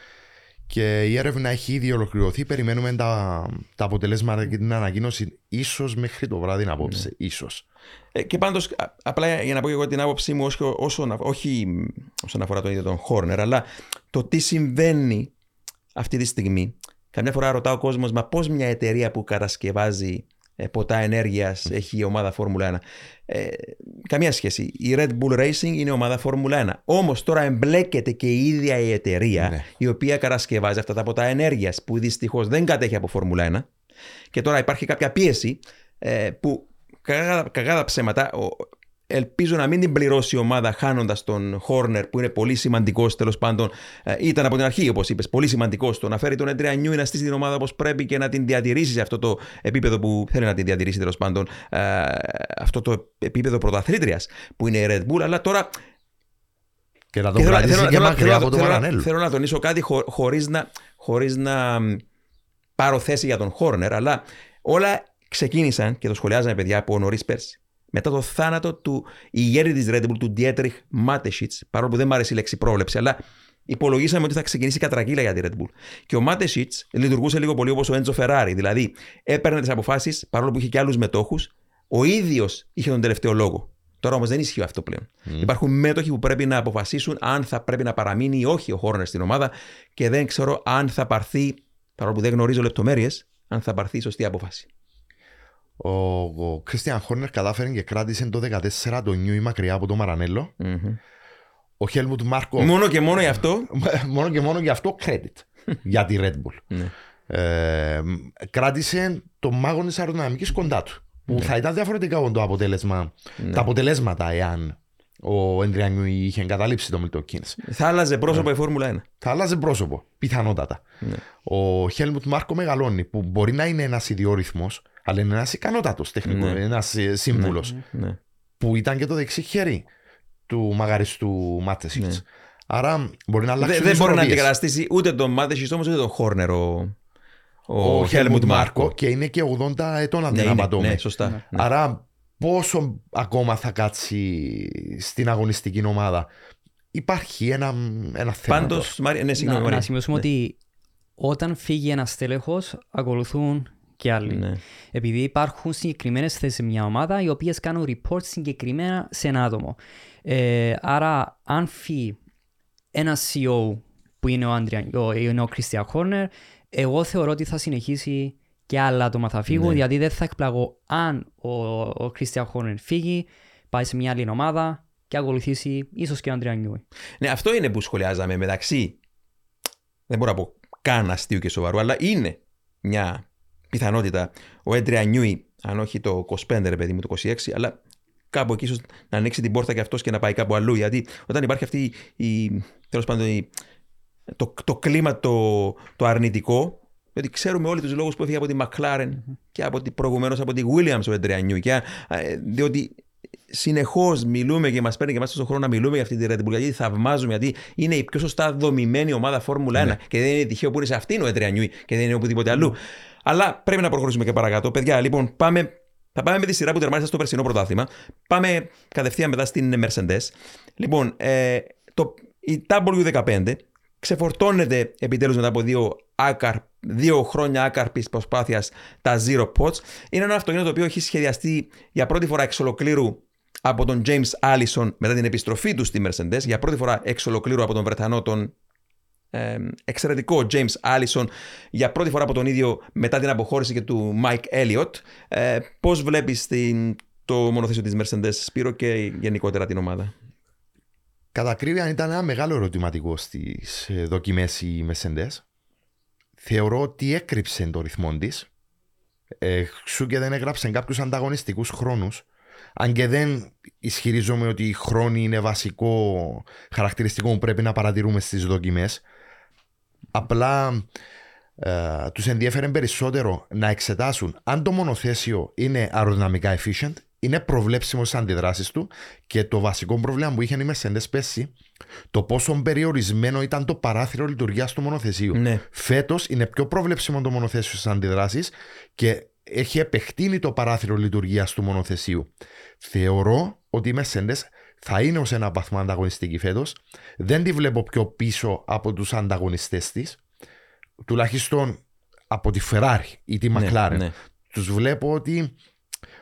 και η έρευνα έχει ήδη ολοκληρωθεί. Περιμένουμε τα, τα αποτελέσματα και την ανακοίνωση ίσως μέχρι το βράδυ απόψε. Ναι. Ίσως. Ε, και πάντως, α- απλά για να πω και εγώ την άποψή μου, όσο, όσο, όχι μ, όσον αφορά τον ίδιο τον Χόρνερ, αλλά το τι συμβαίνει αυτή τη στιγμή. Καμιά φορά ρωτάω ο κόσμος, μα πώς μια εταιρεία που κατασκευάζει ε, ποτά ενέργειας έχει η ομάδα Φόρμουλα 1. Ε, καμία σχέση. Η Red Bull Racing είναι ομάδα Φόρμουλα 1. Όμως τώρα εμπλέκεται και η ίδια η εταιρεία Ναι. η οποία κατασκευάζει αυτά τα ποτά ενέργειας που δυστυχώς δεν κατέχει από Φόρμουλα 1 και τώρα υπάρχει κάποια πίεση ε, που κακά, κακά τα ψέματα ο- ελπίζω να μην την πληρώσει η ομάδα χάνοντας τον Χόρνερ που είναι πολύ σημαντικός τέλος πάντων. Ε, ήταν από την αρχή, όπως είπες, πολύ σημαντικός στο να φέρει τον Έντρια Νιούι να στήσει την ομάδα όπως πρέπει και να την διατηρήσει σε αυτό το επίπεδο που θέλει να την διατηρήσει τέλος πάντων. Ε, αυτό το επίπεδο πρωταθλήτριας που είναι η Red Bull. Αλλά τώρα Και να το και θέλω- κρατήσει θέλω- και θέλω- μακριά θέλω- από το θέλω- παρανέλο. Θέλω να τονίσω κάτι χω, χωρίς να, χωρίς να μ, πάρω θέση για τον Χόρνερ, αλλά όλα ξεκίνησαν και το σχολιάζαμε παιδιά από νωρίς πέρσι. Μετά το θάνατο του ηγέτη της Red Bull, του Dietrich Mateschitz, παρόλο που δεν μου άρεσε η λέξη πρόβλεψη, αλλά υπολογίσαμε ότι θα ξεκινήσει η κατρακύλα για τη Red Bull. Και ο Mateschitz λειτουργούσε λίγο πολύ όπως ο Enzo Ferrari, δηλαδή έπαιρνε τις αποφάσεις, παρόλο που είχε και άλλους μετόχους, ο ίδιος είχε τον τελευταίο λόγο. Τώρα όμως δεν ισχύει αυτό πλέον. Υπάρχουν μέτοχοι που πρέπει να αποφασίσουν αν θα πρέπει να παραμείνει ή όχι ο Χόρνερ στην ομάδα και δεν ξέρω αν θα πάρθει, παρόλο που δεν γνωρίζω λεπτομέρειες, αν θα πάρθει η σωστή απόφαση. Ο, ο Christian Horner κατάφερε και κράτησε το 14 το νιούι μακριά από το Μαρανέλο. Ο Helmut Μάρκο. Μόνο και μόνο γι' αυτό; μόνο και μόνο γι' αυτό credit για τη Red Bull. Ναι. Ε, κράτησε το μάγο της αεροδυναμικής κοντά του. Που θα ήταν διαφορετικά το αποτέλεσμα, τα αποτελέσματα εάν ο Ενδριανιού είχε εγκαταλείψει το Milton Keynes. Θα άλλαζε πρόσωπο η Φόρμουλα 1. Θα άλλαζε πρόσωπο, πιθανότατα. Ναι. Ο Helmut Μάρκο μεγαλώνει, που μπορεί να είναι ένας ιδιόρυθμος, αλλά είναι ένας ικανότατος τεχνικό, Ναι. ένας σύμβουλος, Ναι. που ήταν και το δεξί χέρι του μαγαριστού Μάτεσιτς. Ναι. Άρα μπορεί να αλλάξει. Δεν, δεν μπορεί να αντικαταστήσει ούτε τον Μάτεσι όμως ούτε τον Χόρνερ ο, ο, ο Χέλμουντ Helmut Μάρκο. Μάρκο και είναι και 80 ετών αν Ναι, δεν είναι, απατώμε. ναι, σωστά. Ναι. Άρα πόσο ακόμα θα κάτσει στην αγωνιστική ομάδα. Υπάρχει ένα, ένα θέμα. Πάντως, Μάρια, ναι, συγγνώμη. να, Μάρια. να σημειώσουμε Ναι. ότι όταν φύγει ένας τέλεχος, ακολουθούν και άλλοι. Ναι. Επειδή υπάρχουν συγκεκριμένες θέσεις σε μια ομάδα οι οποίες κάνουν report συγκεκριμένα σε ένα άτομο. Ε, άρα, αν φύγει ένα CEO που είναι ο, Άντρια, ο, είναι ο Christian Horner, εγώ θεωρώ ότι θα συνεχίσει και άλλα άτομα θα φύγουν, Ναι. γιατί δεν θα εκπλαγώ αν ο, ο Christian Horner φύγει, πάει σε μια άλλη ομάδα και ακολουθήσει ίσως και ο Άντρια Νιούι. Ναι, αυτό είναι που σχολιάζαμε μεταξύ. Δεν μπορώ να πω καν αστείου και σοβαρού, αλλά είναι μια πιθανότητα ο Έντρια Νιούι, αν όχι το 25 ρε παιδί μου, το 26, αλλά κάπου εκεί ίσως να ανοίξει την πόρτα και αυτός και να πάει κάπου αλλού. Γιατί όταν υπάρχει αυτή η. τέλος πάντων, η, το, το κλίμα το, το αρνητικό, γιατί ξέρουμε όλοι τους λόγους που έφυγε από τη McLaren και από τη, προηγουμένως από τη Williams ο Έντρια Νιούι. Και, ε, διότι συνεχώς μιλούμε και μας παίρνει και εμάς τόσο χρόνο να μιλούμε για αυτή τη Red Bull. Γιατί θαυμάζουμε, γιατί είναι η πιο σωστά δομημένη ομάδα Φόρμουλα 1. Ναι. Και δεν είναι τυχαίο που είναι σε αυτήν ο Έντρια Νιούι και δεν είναι οπουδήποτε αλλού. Αλλά πρέπει να προχωρήσουμε και παρακάτω. Παιδιά, λοιπόν, πάμε. Θα πάμε με τη σειρά που τερμάτισα στο περσινό πρωτάθλημα. Πάμε κατευθείαν μετά στην Mercedes. Λοιπόν, ε, το, η W15 ξεφορτώνεται επιτέλους μετά από δύο, άκαρ, δύο χρόνια άκαρπης προσπάθειας τα Zero Pots. Είναι ένα αυτοκίνητο το οποίο έχει σχεδιαστεί για πρώτη φορά εξ ολοκλήρου από τον James Allison μετά την επιστροφή του στη Mercedes. Για πρώτη φορά εξ ολοκλήρου από τον Βρετανό τον ε, εξαιρετικό James Allison για πρώτη φορά από τον ίδιο μετά την αποχώρηση και του Mike Elliott. Ε, πώς βλέπεις την, το μονοθέσιο της Mercedes Σπύρο και γενικότερα την ομάδα; Κατά ακρίβεια ήταν ένα μεγάλο ερωτηματικό στις δοκιμές η Mercedes. Θεωρώ ότι έκρυψε το ρυθμό της. Εξού και δεν έγραψε κάποιους ανταγωνιστικούς χρόνους. Αν και δεν ισχυρίζομαι ότι η χρόνη είναι βασικό χαρακτηριστικό που πρέπει να παρατηρούμε στις δοκιμές. Απλά ε, τους ενδιαφέρει περισσότερο να εξετάσουν αν το μονοθέσιο είναι αεροδυναμικά efficient, είναι προβλέψιμο στις αντιδράσεις του και το βασικό πρόβλημα που είχε η Mercedes πέσει, το πόσο περιορισμένο ήταν το παράθυρο λειτουργίας του μονοθεσίου. Ναι. Φέτος είναι πιο προβλέψιμο το μονοθέσιο στις αντιδράσεις και έχει επεκτείνει το παράθυρο λειτουργίας του μονοθεσίου. Θεωρώ ότι η Mercedes θα είναι ως ένα βαθμό ανταγωνιστική φέτος. Δεν τη βλέπω πιο πίσω από τους ανταγωνιστές της, τουλάχιστον από τη Ferrari ή τη McLaren. Ναι, ναι. Τους βλέπω ότι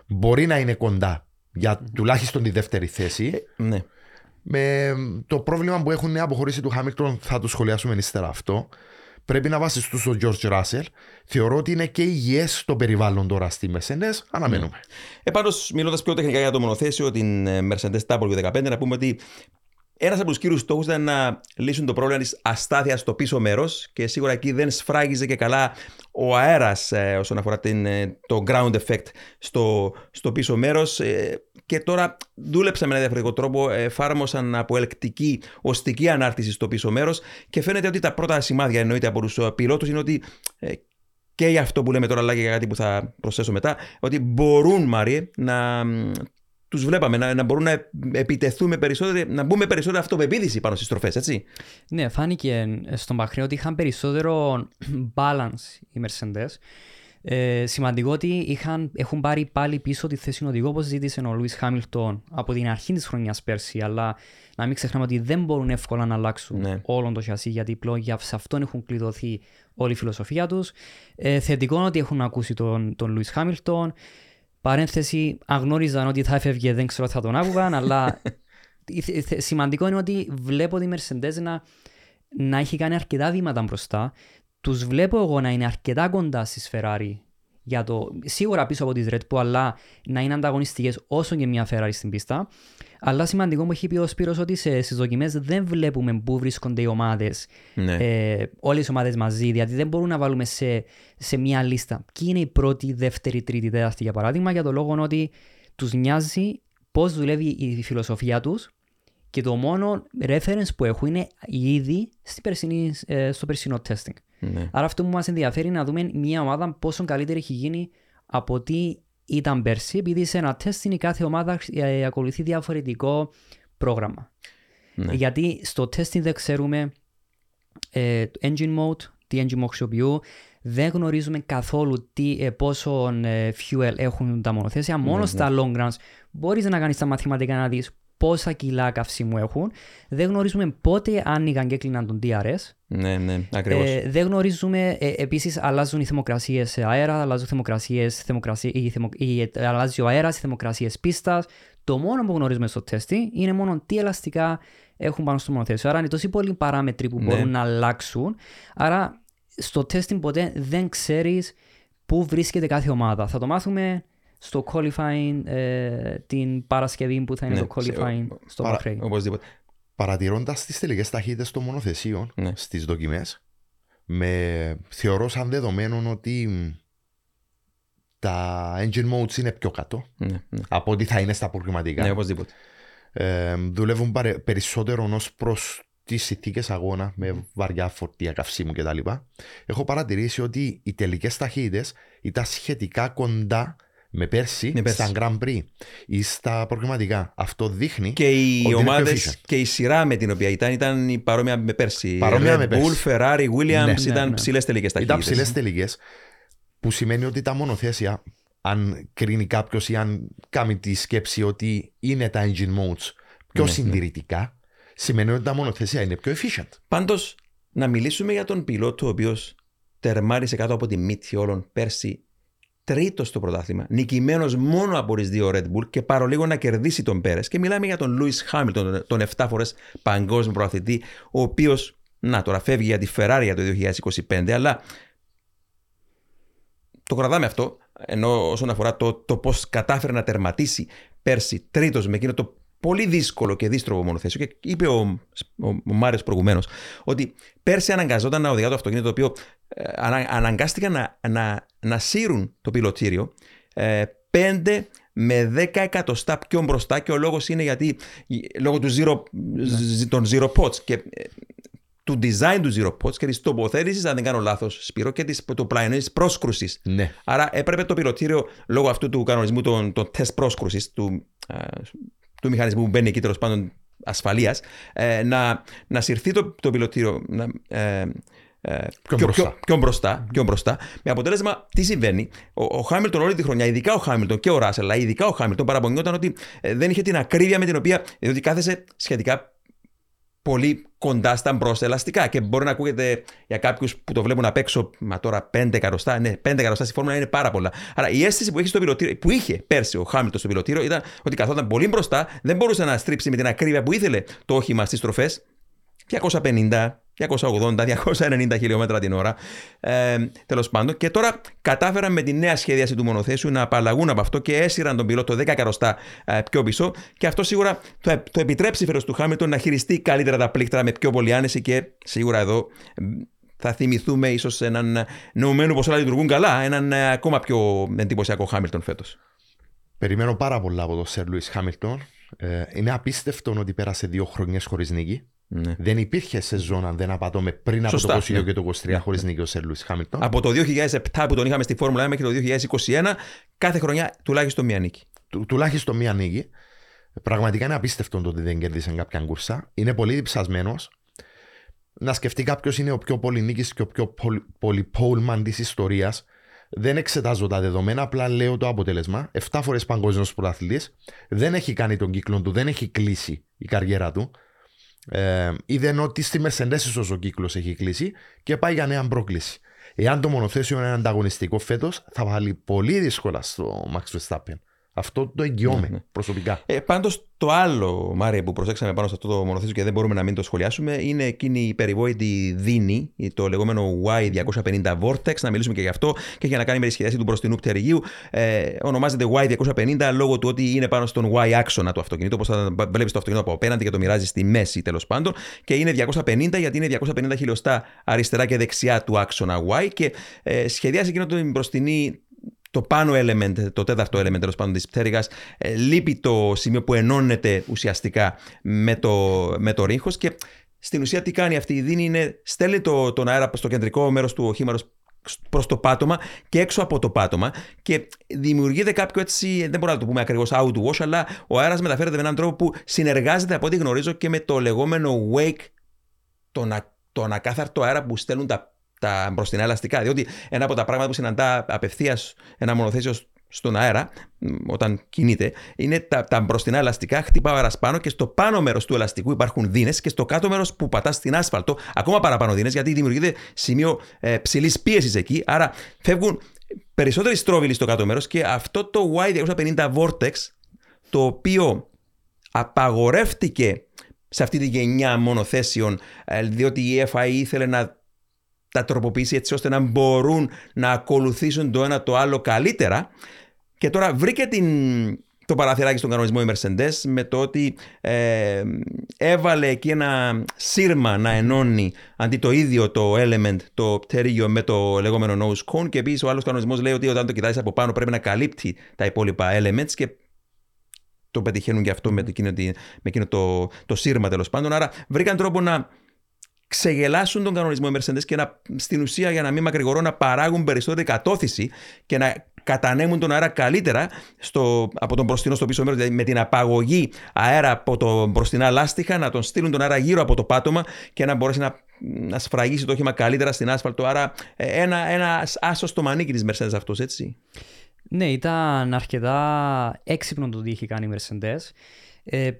μπορεί να είναι κοντά για τουλάχιστον τη δεύτερη θέση. ναι. Με το πρόβλημα που έχουν η αποχωρήση του Χάμιλτον θα το σχολιάσουμε ύστερα αυτό. Πρέπει να βασιστούν στον George Russell. Θεωρώ ότι είναι και υγιές το περιβάλλον τώρα στη Mercedes. Αναμένουμε. Ε, Πάντως, μιλώντας πιο τεχνικά για το μονοθέσιο, την ε, Mercedes W15, να πούμε ότι ένας από τους κύριους στόχους ήταν να λύσουν το πρόβλημα της αστάθειας στο πίσω μέρος και σίγουρα εκεί δεν σφράγιζε και καλά ο αέρας όσον αφορά την, ε, το ground effect στο, στο πίσω μέρος. Και τώρα δούλεψαν με ένα διαφορετικό τρόπο, εφάρμοσαν από ελκτική οστική ανάρτηση στο πίσω μέρος και φαίνεται ότι τα πρώτα σημάδια εννοείται από τους πιλότους είναι ότι ε, και για αυτό που λέμε τώρα, αλλά και για κάτι που θα προσθέσω μετά, ότι μπορούν, Μάριε, να τους βλέπαμε, να, να μπορούν να επιτεθούμε περισσότερο, να μπούμε περισσότερο αυτοπεποίθηση πάνω στις τροφές, έτσι. Ναι, φάνηκε στον Μπαχρέν ότι είχαν περισσότερο balance οι Mercedes. Ε, σημαντικό ότι είχαν, έχουν πάρει πάλι πίσω τη θέση οδηγό όπως ζήτησε ο Λουίς Χάμιλτον από την αρχή της χρονιάς πέρσι αλλά να μην ξεχνάμε ότι δεν μπορούν εύκολα να αλλάξουν Ναι. όλον το χασί γιατί πλέον για σε αυτόν έχουν κλειδωθεί όλη η φιλοσοφία τους. Ε, θετικό είναι ότι έχουν ακούσει τον, τον Λουίς Χάμιλτον. Παρένθεση, αν γνώριζαν ότι θα έφευγε δεν ξέρω θα τον άκουγαν αλλά η- θε- σημαντικό είναι ότι βλέπω τη Mercedes να, να έχει κάνει αρκετά βήματα μπροστά. Τους βλέπω εγώ να είναι αρκετά κοντά στις Ferrari για το, σίγουρα πίσω από τις Red Bull, αλλά να είναι ανταγωνιστικές όσο και μια Ferrari στην πίστα. Αλλά σημαντικό μου έχει πει ο Σπύρος ότι σε, στις δοκιμές δεν βλέπουμε πού βρίσκονται οι ομάδες, Ναι. ε, όλες οι ομάδες μαζί, γιατί δεν μπορούμε να βάλουμε σε, σε μια λίστα ποιοι είναι η πρώτη, δεύτερη, τρίτη, τέταρτη για παράδειγμα, για το λόγο ότι τους νοιάζει πώς δουλεύει η φιλοσοφία τους και το μόνο reference που έχουν είναι ήδη στην περσινή, ε, στο περσινό testing. Ναι. Άρα αυτό που μας ενδιαφέρει είναι να δούμε μια ομάδα πόσο καλύτερη έχει γίνει από τι ήταν πέρσι, επειδή σε ένα testing η κάθε ομάδα ε, ακολουθεί διαφορετικό πρόγραμμα. Ναι. Γιατί στο testing δεν ξέρουμε ε, το engine mode, τι engine mode χρησιμοποιούν, Δεν γνωρίζουμε καθόλου τι, ε, πόσο ε, fuel έχουν τα μονοθέσια. Μόνο Ναι, στα long runs μπορείς να κάνεις τα μαθηματικά να δεις πόσα κιλά καυσίμου έχουν. Δεν γνωρίζουμε πότε άνοιγαν και έκλειναν τον DRS. Ναι, ναι, ακριβώς. Ε, δεν γνωρίζουμε, ε, επίσης αλλάζουν οι θερμοκρασίες σε αέρα, αλλάζουν θερμοκρασίες, θερμοκρασίε, η θερμο, η, ε, αλλάζει ο αέρας, οι θερμοκρασίες πίστας. Το μόνο που γνωρίζουμε στο τέστι είναι μόνο τι ελαστικά έχουν πάνω στο μονοθέσιο. Άρα είναι τόσοι πολλοί παράμετροι που Ναι. μπορούν να αλλάξουν. Άρα στο testing ποτέ δεν ξέρεις πού βρίσκεται κάθε ομάδα. Θα το μάθουμε στο qualifying ε, την Παρασκευή που θα είναι Ναι, το qualifying σε- στο παρα- Bahrain. Οπωσδήποτε. Παρατηρώντας τις τελικές ταχύτητες των μονοθεσίων Ναι. στις δοκιμές, με θεωρώ σαν δεδομένο ότι μ, τα engine modes είναι πιο κάτω Ναι, ναι. από ό,τι θα είναι στα προγραμματικά. Ναι, οπωσδήποτε. Ε, δουλεύουν παρε- περισσότερο ως προς τις συνθήκες αγώνα με βαριά φορτία καυσίμου κτλ. Έχω παρατηρήσει ότι οι τελικές ταχύτητες ήταν σχετικά κοντά με πέρσι, Με πέρσι. στα Grand Prix ή στα προγραμματικά. Αυτό δείχνει Και οι Ότι είναι πιο ομάδες efficient. και η σειρά με την οποία ήταν ήταν η παρόμοια με πέρσι. Παρόμοια Red με πέρσι. Bull, Ferrari, Williams Ναι. ήταν Ναι, ναι. ψηλές τελικές ταχύτητες. Ήταν ψηλές τελικές, που σημαίνει ότι τα μονοθέσια, αν κρίνει κάποιος ή αν κάνει τη σκέψη ότι είναι τα engine modes πιο Ναι, ναι. συντηρητικά, σημαίνει ότι τα μονοθέσια είναι πιο efficient. Πάντως, να μιλήσουμε για τον πιλότο ο οποίος τερμάρισε κάτω από τη μύτη όλων πέρσι τρίτος στο πρωτάθλημα, νικημένος μόνο από τις δύο Red Bull και παρολίγο να κερδίσει τον Πέρες. Και μιλάμε για τον Λούι Χάμιλτον, τον 7 φορές παγκόσμιο προαθλητή, ο οποίος, να τώρα φεύγει για τη Ferrari για το 2025, αλλά το κρατάμε αυτό, ενώ όσον αφορά το, το πώς κατάφερε να τερματίσει πέρσι τρίτος με εκείνο το πολύ δύσκολο και δύστροπο μονοθέσιο. Και είπε ο, ο, ο Μάριος προηγουμένως ότι πέρσι αναγκαζόταν να οδηγά το αυτοκίνητο το οποίο ε, ανα, αναγκάστηκαν να, να, να σύρουν το πιλωτήριο ε, 5 με 10 εκατοστά πιο μπροστά και ο λόγος είναι γιατί λόγω του zero, ζ- των zero pots και ε, του design του zero pots και της τοποθέτησης, αν δεν κάνω λάθος Σπύρο, και της, του πλαϊνής πρόσκρουσης Ναι. Άρα έπρεπε το πιλωτήριο λόγω αυτού του κανονισμού των, των τεστ πρόσκρουσης, του, α, του μηχανισμού που μπαίνει εκεί τέλος πάντων ασφαλείας, ε, να, να συρθεί το, το πιλωτήριο να, ε, ε, Πιο μπροστά. Πιο, πιο μπροστά, πιο μπροστά. Με αποτέλεσμα, τι συμβαίνει; Ο, ο Χάμιλτον όλη τη χρονιά, ειδικά ο Χάμιλτον και ο Ράσελ, αλλά ειδικά ο Χάμιλτον, παραπονιόταν ότι ε, δεν είχε την ακρίβεια με την οποία. διότι κάθεσε σχετικά πολύ κοντά στα μπρος ελαστικά. Και μπορεί να ακούγεται για κάποιους που το βλέπουν απ' έξω, μα τώρα 5 εκατοστά. Ναι, 5 εκατοστά στη φόρμουλα είναι πάρα πολλά. Άρα η αίσθηση που, έχει στο πιλωτήριο, που είχε πέρσι ο Χάμιλτον στο πιλωτήριο ήταν ότι καθόταν πολύ μπροστά, δεν μπορούσε να στρίψει με την ακρίβεια που ήθελε το όχημα στις στροφές. 250, 280, 290 χιλιόμετρα την ώρα. Ε, Τέλος πάντων. Και τώρα κατάφεραν με τη νέα σχέδιαση του μονοθέσιου να απαλλαγούν από αυτό και έσυραν τον πιλότο 10 καροστά ε, πιο πίσω. Και αυτό σίγουρα το, το επιτρέψει φέτο του Χάμιλτον να χειριστεί καλύτερα τα πλήκτρα με πιο πολύ άνεση και σίγουρα εδώ ε, θα θυμηθούμε ίσως έναν νοουμένο πως όλα λειτουργούν καλά, έναν ε, ακόμα πιο εντυπωσιακό Χάμιλτον φέτος. Περιμένω πάρα πολλά από τον Σερ Λούι Χάμιλτον. Ε, είναι απίστευτο ότι πέρασε δύο χρονιέ χωρί νίκη. Ναι. Δεν υπήρχε σεζόν, αν δεν απατώμε, πριν από Σωστά, το 22 ναι. και το 23 χωρί νίκη ο Σερ Λούι Χάμιλτον. Από το 2007 που τον είχαμε στη Φόρμουλα 1 μέχρι το 2021, κάθε χρονιά τουλάχιστον μία νίκη. Του, τουλάχιστον μία νίκη. Πραγματικά είναι απίστευτο το ότι δεν κέρδισε κάποια κούρσα. Είναι πολύ διψασμένο. Να σκεφτεί κάποιο είναι ο πιο πολυνίκη και ο πιο πολυ, πολυπόλμαν τη ιστορία. Δεν εξετάζω τα δεδομένα, απλά λέω το αποτέλεσμα. 7 φορές παγκόσμιος πρωταθλητής. Δεν έχει κάνει τον κύκλο του, δεν έχει κλείσει η καριέρα του. Ε, είδε ότι στη Mercedes όσο ο κύκλος έχει κλείσει και πάει για νέα πρόκληση. Εάν το μονοθέσιο είναι ανταγωνιστικό φέτος, θα βάλει πολύ δύσκολα στο Max Verstappen. Αυτό το εγγυώμαι Ναι, ναι. προσωπικά. Ε, Πάντως το άλλο, Μάρια, που προσέξαμε πάνω σε αυτό το μονοθέσιο και δεν μπορούμε να μην το σχολιάσουμε είναι εκείνη η περιβόητη δίνη, το λεγόμενο Y250 Vortex, να μιλήσουμε και γι' αυτό και έχει να κάνει με τη σχεδιάση του μπροστινού πτεργίου. Ε, ονομάζεται Y250 λόγω του ότι είναι πάνω στον Y άξονα του αυτοκινήτου, όπως θα βλέπεις το αυτοκίνητο από απέναντι και το μοιράζει στη μέση τέλος πάντων. Και είναι 250 γιατί είναι 250 χιλιοστά αριστερά και δεξιά του άξονα Y και ε, σχεδιάζει εκείνο την μπροστινή το πάνω element, το τέταρτο element τέλος πάντων της πτέρυγας, ε, λείπει το σημείο που ενώνεται ουσιαστικά με το, με το ρίχο και στην ουσία τι κάνει αυτή η δίνη είναι στέλνει το, τον αέρα στο κεντρικό μέρος του οχήματος προς το πάτωμα και έξω από το πάτωμα και δημιουργείται κάποιο έτσι, δεν μπορούμε να το πούμε ακριβώς outwash, αλλά ο αέρας μεταφέρεται με έναν τρόπο που συνεργάζεται από ό,τι γνωρίζω και με το λεγόμενο wake, τον, α, τον ακάθαρτο αέρα που στέλνουν τα τα μπροστινά ελαστικά. Διότι ένα από τα πράγματα που συναντά απευθείας ένα μονοθέσιος στον αέρα, όταν κινείται, είναι τα, τα μπροστινά ελαστικά. Χτυπά ο αέρας πάνω και στο πάνω μέρος του ελαστικού υπάρχουν δίνες και στο κάτω μέρος που πατάς στην άσφαλτο, ακόμα παραπάνω δίνες, γιατί δημιουργείται σημείο ε, ψηλής πίεσης εκεί. Άρα φεύγουν περισσότεροι στρόβιλοι στο κάτω μέρος και αυτό το Y250 Vortex, το οποίο απαγορεύτηκε σε αυτή τη γενιά μονοθέσεων, ε, διότι η FIA ήθελε να τα τροποποιήσει έτσι ώστε να μπορούν να ακολουθήσουν το ένα το άλλο καλύτερα. Και τώρα βρήκε την, το παραθυράκι στον κανονισμό η Mercedes με το ότι ε, έβαλε εκεί ένα σύρμα να ενώνει αντί το ίδιο το element, το πτερίγιο με το λεγόμενο nose cone και επίσης ο άλλος κανονισμός λέει ότι όταν το κοιτάζεις από πάνω πρέπει να καλύπτει τα υπόλοιπα elements και το πετυχαίνουν και αυτό με, εκείνο, με εκείνο το, το σύρμα τέλος πάντων. Άρα βρήκαν τρόπο να ξεγελάσουν τον κανονισμό οι Mercedes και να, στην ουσία για να μην μακρηγορώ να παράγουν περισσότερη κατώθηση και να κατανέμουν τον αέρα καλύτερα στο, από τον μπροστινό στο πίσω μέρος, δηλαδή με την απαγωγή αέρα από το μπροστινά λάστιχα, να τον στείλουν τον αέρα γύρω από το πάτωμα και να μπορέσει να, να σφραγίσει το όχημα καλύτερα στην άσφαλτο. Άρα ε, ένα, ένα άσος στο μανίκι της Mercedes αυτός, έτσι. Ναι, ήταν αρκετά έξυπνο το τι είχε κάνει η Mercedes. Ε,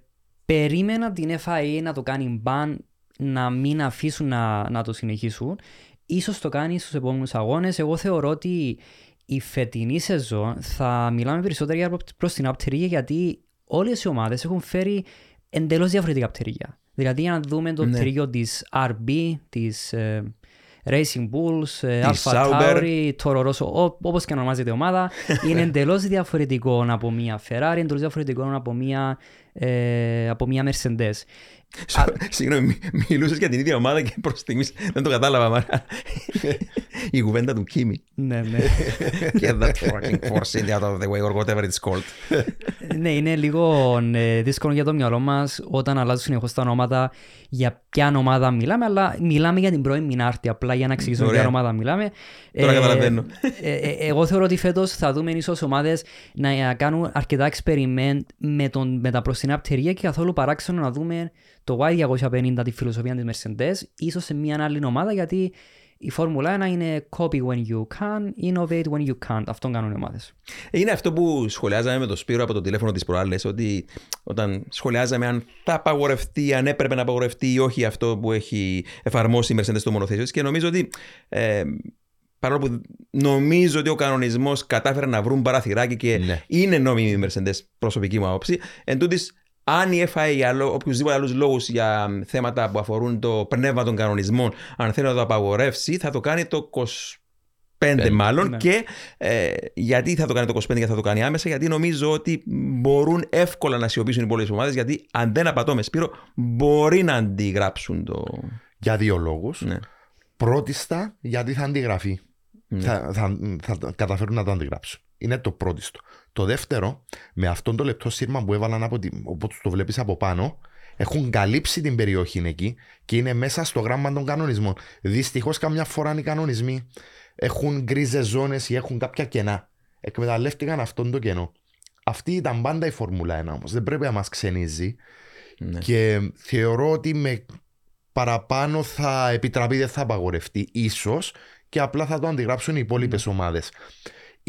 περίμενα την FIA να το κάνει μπαν να μην αφήσουν να, να το συνεχίσουν. Ίσως το κάνεις στους επόμενους αγώνες. Εγώ θεωρώ ότι η φετινή σεζόν θα μιλάμε περισσότερο για προς την απτερία γιατί όλες οι ομάδες έχουν φέρει εντελώς διαφορετικά πτερίγια. Δηλαδή για να δούμε το ναι. πτερίγιο της RB, της ε, Racing Bulls, ε, Alpha Tauri, Toro Rosso, όπως και ονομάζεται η ομάδα, είναι εντελώς διαφορετικό από μια Ferrari, εντελώς διαφορετικό από μια, ε, από μια Mercedes. Συγγνώμη, μιλούσες για την ίδια ομάδα και προς στιγμής δεν το κατάλαβα. Η κουβέντα του Κίμη. Ναι, ναι. Και that fucking force India the way or whatever it's called. Ναι, είναι λίγο ε, δύσκολο για το μυαλό μας όταν αλλάζουν συνεχώς τα ονόματα για ποια ομάδα μιλάμε, αλλά μιλάμε για την πρώην Μινάρτη. Απλά για να εξηγήσουμε ποια ομάδα μιλάμε. Τώρα ε, καταλαβαίνω. Ε, εγώ θεωρώ ότι φέτος θα δούμε ίσως ομάδες να κάνουν αρκετά experiment με, τα προστινά πτερία και καθόλου παράξενο να δούμε το Y250 τη φιλοσοφία της Mercedes ίσως σε μια άλλη ομάδα γιατί η Φόρμουλα 1 είναι copy when you can, innovate when you can't. Αυτό κάνουν οι ομάδες. Είναι αυτό που σχολιάζαμε με το Σπύρο από το τηλέφωνο της προάλλες, ότι όταν σχολιάζαμε αν θα απαγορευτεί, αν έπρεπε να απαγορευτεί ή όχι αυτό που έχει εφαρμόσει η Mercedes στο μονοθέσιο και νομίζω ότι ε, παρόλο που νομίζω ότι ο κανονισμός κατάφερε να βρουν παραθυράκι και ναι. είναι νόμιμη η Mercedes, προσωπική μου άποψη, εν τούτης, αν η FIA για οποιουσδήποτε άλλους λόγους για θέματα που αφορούν το πνεύμα των κανονισμών, αν θέλει να το απαγορεύσει, θα το κάνει το 25 μάλλον. Ναι. Και ε, γιατί θα το κάνει το 25 και θα το κάνει άμεσα, γιατί νομίζω ότι μπορούν εύκολα να σιωπήσουν οι υπόλοιπε ομάδες, γιατί αν δεν απατώ με Σπύρο, μπορεί να αντιγράψουν το. Για δύο λόγους. Ναι. Πρώτιστα, γιατί θα αντιγραφεί. Ναι. Θα, θα, θα, θα καταφέρουν να το αντιγράψουν. Είναι το πρώτιστο. Το δεύτερο, με αυτόν το λεπτό σύρμα που έβαλαν από την, όπως το βλέπεις από πάνω, έχουν καλύψει την περιοχή εκεί και είναι μέσα στο γράμμα των κανονισμών. Δυστυχώς, καμιά φορά οι κανονισμοί έχουν γκρίζες ζώνες ή έχουν κάποια κενά. Εκμεταλλεύτηκαν αυτόν το κενό. Αυτή ήταν πάντα η Φόρμουλα 1 όμως. Δεν πρέπει να μας ξενίζει. Ναι. Και θεωρώ ότι με παραπάνω θα επιτραπεί, δεν θα απαγορευτεί. ίσως και απλά θα το αντιγράψουν οι υπόλοιπες mm. ομάδες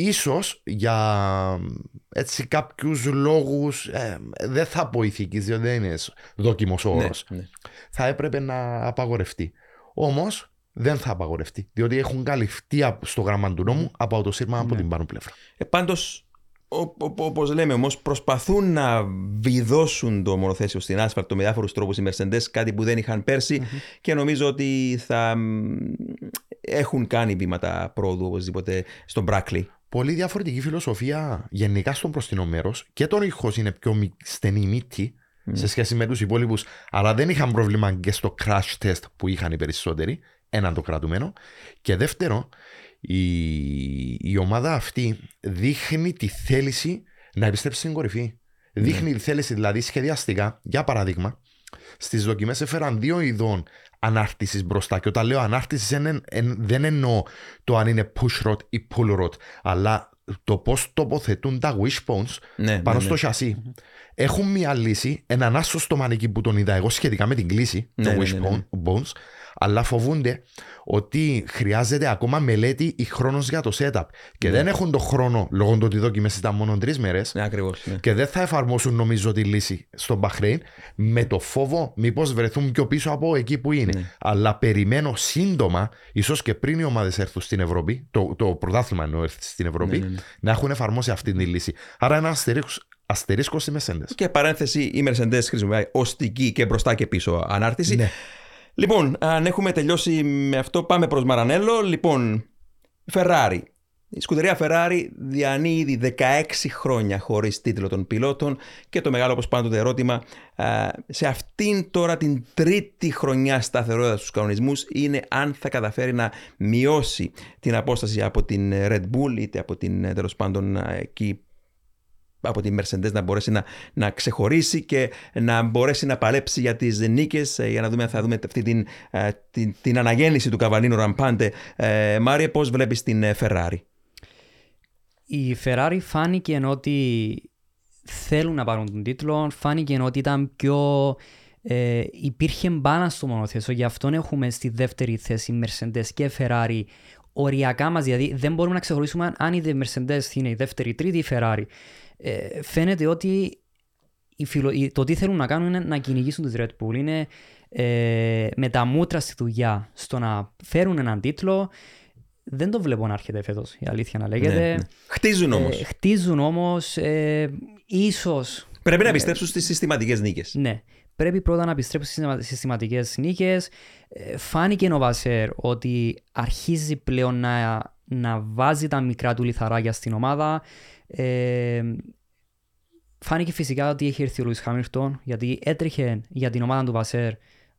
ίσως για έτσι κάποιους λόγους ε, δεν θα πω ηθικής διότι δεν είναι δόκιμος ναι, όρος. ναι. θα έπρεπε να απαγορευτεί. Όμως δεν θα απαγορευτεί διότι έχουν καλυφθεί στο γράμμα του νόμου από το σύρμα από ναι. την πάνω πλευρά. Ε, πάντως Όπως λέμε όμως, προσπαθούν να βιδώσουν το μονοθέσιο στην άσφαλτο με διάφορους τρόπους οι Mercedes, κάτι που δεν είχαν και νομίζω ότι θα έχουν κάνει βήματα πρόοδου οπωσδήποτε στον Μπράκλι πολύ διαφορετική φιλοσοφία γενικά στον προστινό μέρος και τον ήχος είναι πιο στενή μύτη σε σχέση με τους υπόλοιπους, αλλά δεν είχαν πρόβλημα και στο crash test που είχαν οι περισσότεροι. Έναν το κρατουμένο. Και δεύτερο, η, η ομάδα αυτή δείχνει τη θέληση να επιστρέψει στην κορυφή. Mm. Δείχνει τη θέληση δηλαδή σχεδιαστικά, για παράδειγμα, στις δοκιμές έφεραν δύο ειδών ανάρτησης μπροστά. Και όταν λέω ανάρτησης δεν εννοώ το αν είναι push rod ή pull rod, αλλά το πώς τοποθετούν τα wishbones ναι, πάνω ναι, στο ναι. σασί. Έχουν μια λύση, έναν άσο στο μανίκι που τον είδα εγώ σχετικά με την κλίση, το wishbones, αλλά φοβούνται ότι χρειάζεται ακόμα μελέτη ή χρόνος για το setup. Και Ναι. δεν έχουν το χρόνο λόγω του ότι οι δοκιμέ ήταν μόνο τρεις μέρες. Ναι, ακριβώς. Ναι. Και δεν θα εφαρμόσουν νομίζω τη λύση στο Μπαχρέιν με το φόβο μήπως βρεθούν πιο πίσω από εκεί που είναι. Ναι. Αλλά περιμένω σύντομα, ίσως και πριν οι ομάδες έρθουν στην Ευρώπη, το, το πρωτάθλημα εννοώ έρθει στην Ευρώπη, Ναι, ναι, ναι. να έχουν εφαρμόσει αυτή τη λύση. Άρα ένα αστερίσκο, αστερίσκος στη Μεσέντε. Και παρένθεση, η Mercedes χρησιμοποιεί οστική και μπροστά και πίσω ανάρτηση. Ναι. Λοιπόν, αν έχουμε τελειώσει με αυτό, πάμε προς Μαρανέλο. Λοιπόν, Ferrari. Η σκουτερία Ferrari διανύει ήδη 16 χρόνια χωρίς τίτλο των πιλότων και το μεγάλο όπως πάντοτε ερώτημα α, σε αυτήν τώρα την τρίτη χρονιά σταθερότητα στους κανονισμούς είναι αν θα καταφέρει να μειώσει την απόσταση από την Red Bull είτε από την τέλος πάντων α, εκεί από τη Mercedes να μπορέσει να, να ξεχωρίσει και να μπορέσει να παλέψει για τις νίκες ε, για να δούμε αν θα δούμε αυτή την, ε, την, την αναγέννηση του Καβαλίνου Ραμπάντε. Ε, Μάριε, πώς βλέπεις την ε, Ferrari; Η Ferrari φάνηκε ότι θέλουν να πάρουν τον τίτλο, φάνηκε ότι ήταν πιο... Ε, υπήρχε μπάνα στο μονοθέσιο, γι' αυτό έχουμε στη δεύτερη θέση Mercedes και Ferrari οριακά μας, δηλαδή δεν μπορούμε να ξεχωρίσουμε αν η Mercedes είναι η δεύτερη, η τρίτη ή η Ferrari. Ε, φαίνεται ότι η φιλο... η- το τι θέλουν να κάνουν είναι να κυνηγήσουν τις Red Bull, είναι ε, με τα μούτρα στη δουλειά στο να φέρουν έναν τίτλο. Δεν το βλέπω να έρχεται φέτος, η αλήθεια να λέγεται. Ναι, ναι. Χτίζουν όμως. Ε, χτίζουν όμως, ε, ίσως, Πρέπει να πιστέψουν στις συστηματικές νίκες. ναι, πρέπει πρώτα να επιστρέψουν στις συστηματικές νίκες. Ε, φάνηκε ο Βασέρ ότι αρχίζει πλέον να, να βάζει τα μικρά του λιθαράκια στην ομάδα. Ε, φάνηκε φυσικά ότι έχει έρθει ο Λουίς Χάμιλτον γιατί έτρεχε για την ομάδα του Βασέρ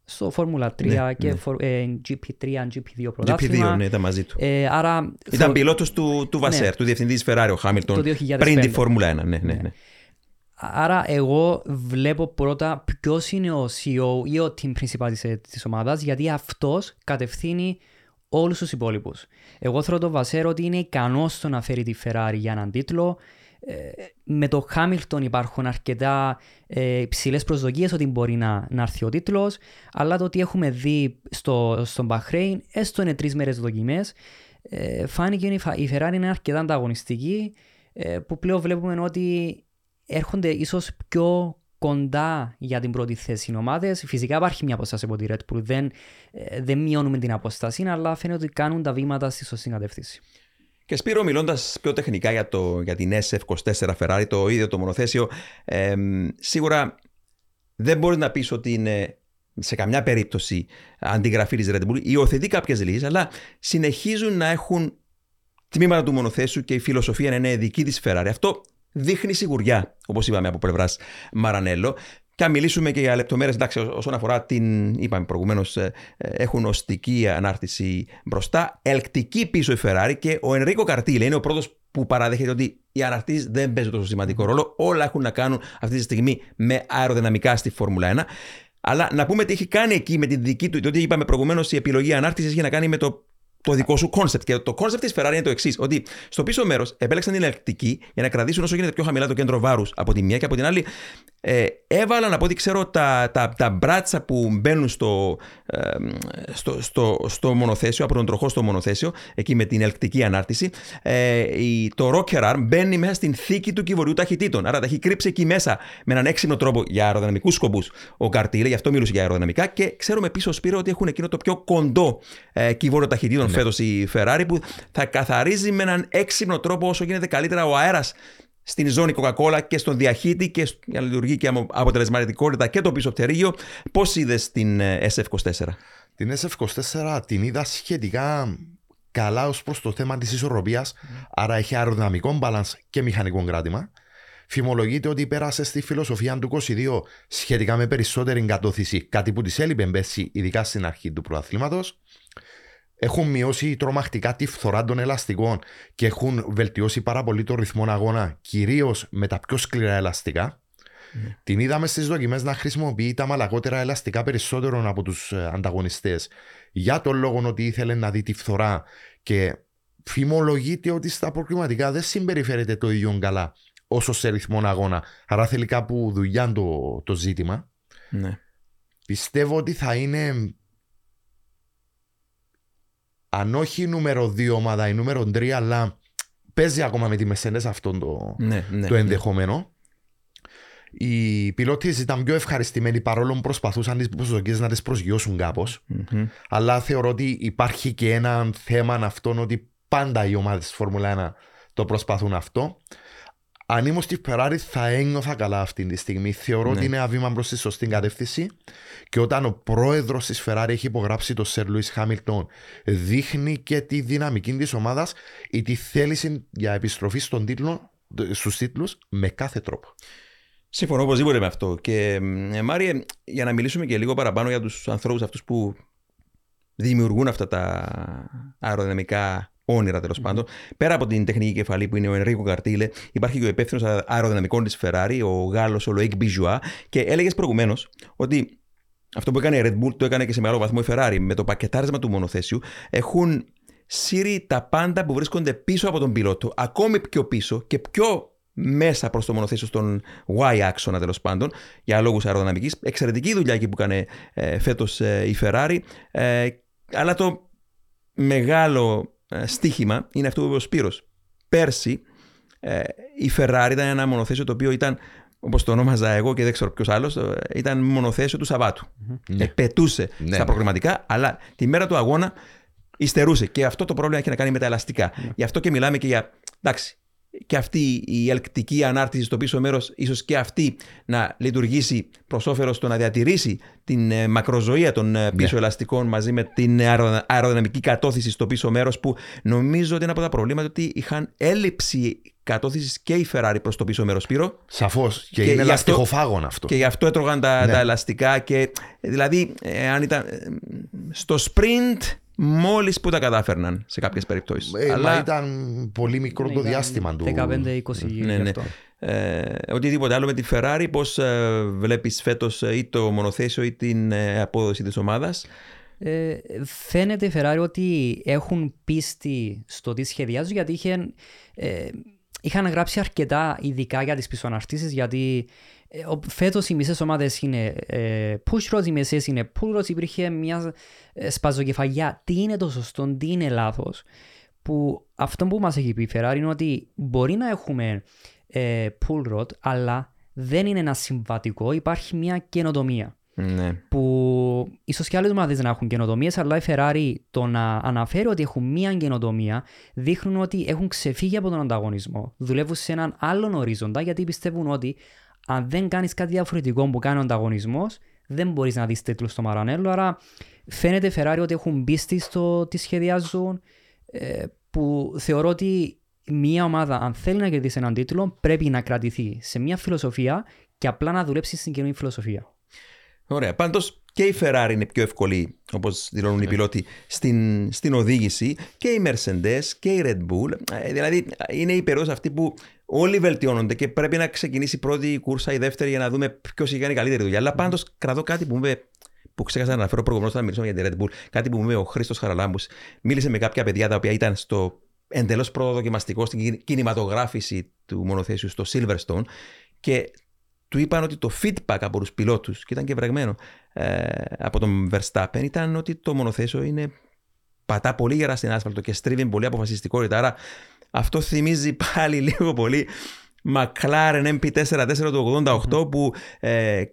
στο Φόρμουλα 3 Ναι, και ναι. φορ- ε, GP3, GP2 πρωτάθλημα. GP2, ναι, ήταν μαζί του. Ε, άρα Ήταν θεω- πιλότος του, του Βασέρ, του διευθυντής της Ferrari, ο Χάμιλτον, Το 2005. πριν τη Φόρμουλα 1. Ναι, ναι, ναι. Άρα εγώ βλέπω πρώτα ποιος είναι ο CEO ή ο team principal της, της ομάδας γιατί αυτός κατευθύνει όλους τους υπόλοιπους. Εγώ θέλω τον Βασέρο ότι είναι ικανός στο να φέρει τη Ferrari για έναν τίτλο. Ε, με το Hamilton υπάρχουν αρκετά ε, υψηλές προσδοκίες ότι μπορεί να, να έρθει ο τίτλος αλλά το ότι έχουμε δει στο, στον Bahrain έστω είναι τρεις μέρες δοκιμές ε, φάνηκε ότι η Φα- η Ferrari είναι αρκετά ανταγωνιστική ε, που πλέον βλέπουμε ότι έρχονται ίσως πιο κοντά για την πρώτη θέση οι ομάδες. Φυσικά υπάρχει μια απόσταση από τη Red Bull, δεν, ε, δεν μειώνουμε την απόσταση, αλλά φαίνεται ότι κάνουν τα βήματα στη σωστή κατεύθυνση. Και Σπύρο, μιλώντας πιο τεχνικά για, το, για την SF24 Ferrari, το ίδιο το μονοθέσιο, εμ, σίγουρα δεν μπορείς να πεις ότι είναι σε καμιά περίπτωση αντιγραφή της Red Bull. Υιοθετεί κάποιες λύσεις, αλλά συνεχίζουν να έχουν τμήματα του μονοθέσιου και η φιλοσοφία να είναι δική της Ferrari. Αυτό δείχνει σιγουριά, όπως είπαμε από πλευράς Μαρανέλο. Και αν μιλήσουμε και για λεπτομέρειες, εντάξει, ό- όσον αφορά την. είπαμε προηγουμένως, έχουν ωστική ανάρτηση μπροστά, ελκτική πίσω η Ferrari και ο Ενρίκο Καρντίλε είναι ο πρώτος που παραδέχεται ότι οι αναρτήσεις δεν παίζουν τόσο σημαντικό ρόλο. Όλα έχουν να κάνουν αυτή τη στιγμή με αεροδυναμικά στη Φόρμουλα 1. Αλλά να πούμε τι έχει κάνει εκεί με την δική του. Διότι είπαμε προηγουμένως η επιλογή ανάρτησης έχει να κάνει με το το δικό σου concept. Και το concept της Ferrari είναι το εξής: Ότι στο πίσω μέρος επέλεξαν την ελκτική για να κρατήσουν όσο γίνεται πιο χαμηλά το κέντρο βάρους από τη μία και από την άλλη ε, έβαλαν από ό,τι ξέρω τα, τα, τα μπράτσα που μπαίνουν στο, ε, στο, στο, στο μονοθέσιο, από τον τροχό στο μονοθέσιο, εκεί με την ελεκτική ανάρτηση. Ε, η, το rocker arm μπαίνει μέσα στην θήκη του κυβολιού ταχυτήτων. Άρα τα έχει κρύψει εκεί μέσα με έναν έξυπνο τρόπο για αεροδυναμικούς σκοπούς ο Καρτίλε, γι' αυτό μιλούσε για αεροδυναμικά. Και ξέρουμε πίσω, Σπύρο, ότι έχουν εκείνο το πιο κοντό ε, κυβόλιο ταχυτήτων ναι. φέτος η Ferrari που θα καθαρίζει με έναν έξυπνο τρόπο όσο γίνεται καλύτερα ο αέρας στην ζώνη Coca-Cola και στον διαχύτη και για να λειτουργεί και αποτελεσματικότητα και το πίσω πτερίγιο. Πώς είδες την SF24. Την SF24 την είδα σχετικά καλά ως προς το θέμα της ισορροπίας. Mm. Άρα έχει αεροδυναμικό balance και μηχανικό κράτημα. Φημολογείται ότι πέρασε στη φιλοσοφία του 22 σχετικά με περισσότερη εγκατόθυση, κάτι που της έλειπε πέρσι, ειδικά στην αρχή του πρωταθλήματος. Έχουν μειώσει τρομακτικά τη φθορά των ελαστικών και έχουν βελτιώσει πάρα πολύ το ρυθμό αγώνα, κυρίως με τα πιο σκληρά ελαστικά. Mm. Την είδαμε στις δοκιμές να χρησιμοποιεί τα μαλακότερα ελαστικά περισσότερο από τους ανταγωνιστές για τον λόγο ότι ήθελε να δει τη φθορά και φημολογείται ότι στα προκριματικά δεν συμπεριφέρεται το ίδιο καλά όσο σε ρυθμό αγώνα. Άρα θέλει κάπου δουλειά το, το ζήτημα. Ναι. Πιστεύω ότι θα είναι αν όχι η νούμερο 2 ομάδα, η νούμερο 3, αλλά παίζει ακόμα με τη Mercedes αυτό το, Ναι, ναι. το ενδεχομένο. Οι πιλότοι ήταν πιο ευχαριστημένοι παρόλο που προσπαθούσαν τις προσδοκίες να τις προσγειώσουν κάπως. Μμμ. Αλλά θεωρώ ότι υπάρχει και ένα θέμα αυτόν ότι πάντα οι ομάδες της Φόρμουλα 1 το προσπαθούν αυτό. Αν ήμουν στη Ferrari θα ένιωθα καλά αυτή τη στιγμή. Θεωρώ Ναι. ότι είναι ένα βήμα προς τη σωστή κατεύθυνση. Και όταν ο πρόεδρος της Ferrari έχει υπογράψει το Σερ Λουίς Χάμιλτον, δείχνει και τη δυναμική της ομάδας ή τη θέληση για επιστροφή στον τίτλο, στους τίτλους με κάθε τρόπο. Συμφωνώ οπωσδήποτε με αυτό. Και ε, Μάριε, για να μιλήσουμε και λίγο παραπάνω για τους ανθρώπους αυτούς που δημιουργούν αυτά τα αεροδυναμικά όνειρα τέλος πάντων. Πέρα από την τεχνική κεφαλή που είναι ο Ενρίκο Καρτίλε, υπάρχει και ο υπεύθυνος αεροδυναμικών της Ferrari, ο Γάλλος ο Λοίκ Μπιζουά, και έλεγες προηγουμένως ότι αυτό που έκανε η Red Bull το έκανε και σε μεγάλο βαθμό η Ferrari. Με το πακετάρισμα του μονοθέσιου έχουν σύρει τα πάντα που βρίσκονται πίσω από τον πιλότο, ακόμη πιο πίσω και πιο μέσα προς το μονοθέσιο στον Y άξονα τέλος πάντων, για λόγους αεροδυναμικής. Εξαιρετική δουλειά εκεί που έκανε ε, φέτος η Ferrari. Ε, αλλά το μεγάλο ε, στίχημα είναι αυτό που είπε ο Σπύρος. Πέρσι ε, η Ferrari ήταν ένα μονοθέσιο το οποίο ήταν, όπως το ονόμαζα εγώ και δεν ξέρω ποιος άλλος, ε, ήταν μονοθέσιο του Σαββάτου. Ναι. Ε, πετούσε Ναι. στα προγραμματικά, αλλά τη μέρα του αγώνα υστερούσε. Και αυτό το πρόβλημα έχει να κάνει με τα ελαστικά. Γι' αυτό και μιλάμε και για. Εντάξει, και αυτή η ελκτική ανάρτηση στο πίσω μέρος ίσως και αυτή να λειτουργήσει προς όφελος στο να διατηρήσει την ε, μακροζωία των ε, πίσω ελαστικών μαζί με την αερο- αεροδυναμική κατώθηση στο πίσω μέρος που νομίζω ότι είναι από τα προβλήματα ότι είχαν έλλειψη κατώθησης και η Ferrari προς το πίσω μέρος Σπύρο Σαφώς. Και, Και είναι γι' αυτό- ελαστικοφάγον αυτό. και γι' αυτό έτρωγαν τα, Ναι. τα ελαστικά και ε, δηλαδή ε, αν ήταν ε, στο sprint μόλις που τα κατάφερναν σε κάποιες περιπτώσεις. Ε, Μα ήταν πολύ μικρό Ναι, το ήταν διάστημα του. 15-20 γύρω Ναι, γι' ναι. αυτό. Ε, οτιδήποτε άλλο με τη Ferrari, πώς ε, βλέπεις φέτος ε, ή το μονοθέσιο ή την ε, απόδοση της ομάδας; Ε, φαίνεται η Ferrari ότι έχουν πίστη στο τι σχεδιάζουν γιατί είχε, ε, είχαν γράψει αρκετά ειδικά για τις πισωαναρτήσεις γιατί ε, ο- φέτος οι μισές ομάδες είναι ε, push rods, οι μισές είναι pull rods, υπήρχε μια ε, σπαζοκεφαλιά τι είναι το σωστό, τι είναι λάθος που αυτό που μας έχει πει η Ferrari είναι ότι μπορεί να έχουμε ε, pull rod αλλά δεν είναι ένα συμβατικό, υπάρχει μια καινοτομία Ναι. που ίσως και άλλες ομάδες να έχουν καινοτομίες, αλλά η Ferrari το να αναφέρει ότι έχουν μία καινοτομία δείχνουν ότι έχουν ξεφύγει από τον ανταγωνισμό. Δουλεύουν σε έναν άλλον ορίζοντα γιατί πιστεύουν ότι αν δεν κάνεις κάτι διαφορετικό που κάνει ο ανταγωνισμός δεν μπορείς να δεις τίτλους στο Μαρανέλο. Άρα φαίνεται η Ferrari ότι έχουν πίστη στο τι σχεδιάζουν ε, που θεωρώ ότι μία ομάδα αν θέλει να κερδίσει έναν τίτλο πρέπει να κρατηθεί σε μία φιλοσοφία και απλά να δουλέψει στην καινούργια φιλοσοφία. Ωραία. Πάντως και η Ferrari είναι πιο εύκολη, όπως δηλώνουν οι πιλότοι, στην, στην οδήγηση και η Mercedes και η Red Bull. Ε, δηλαδή είναι η περίοδος αυτή που όλοι βελτιώνονται και πρέπει να ξεκινήσει η πρώτη κούρσα ή η δεύτερη για να δούμε ποιος έχει κάνει καλύτερη δουλειά. Αλλά πάντως κρατώ κάτι που μου είπε που ξέχασα να αναφέρω προηγουμένως όταν μιλήσαμε για τη Red Bull. Κάτι που μου είπε ο Χρήστος Χαραλάμπους. Μίλησε με κάποια παιδιά τα οποία ήταν στο εντελώς προδοκιμαστικό στην κιν- κινηματογράφηση του μονοθέσιου στο Silverstone και του είπαν ότι το feedback από τους πιλότους, και ήταν και βρεγμένο ε, από τον Verstappen, ήταν ότι το μονοθέσιο είναι πατά πολύ γερά στην άσφαλτο και στρίβει με πολύ αποφασιστικότητα. Άρα αυτό θυμίζει πάλι λίγο πολύ McLaren MP44 του 88 που ε,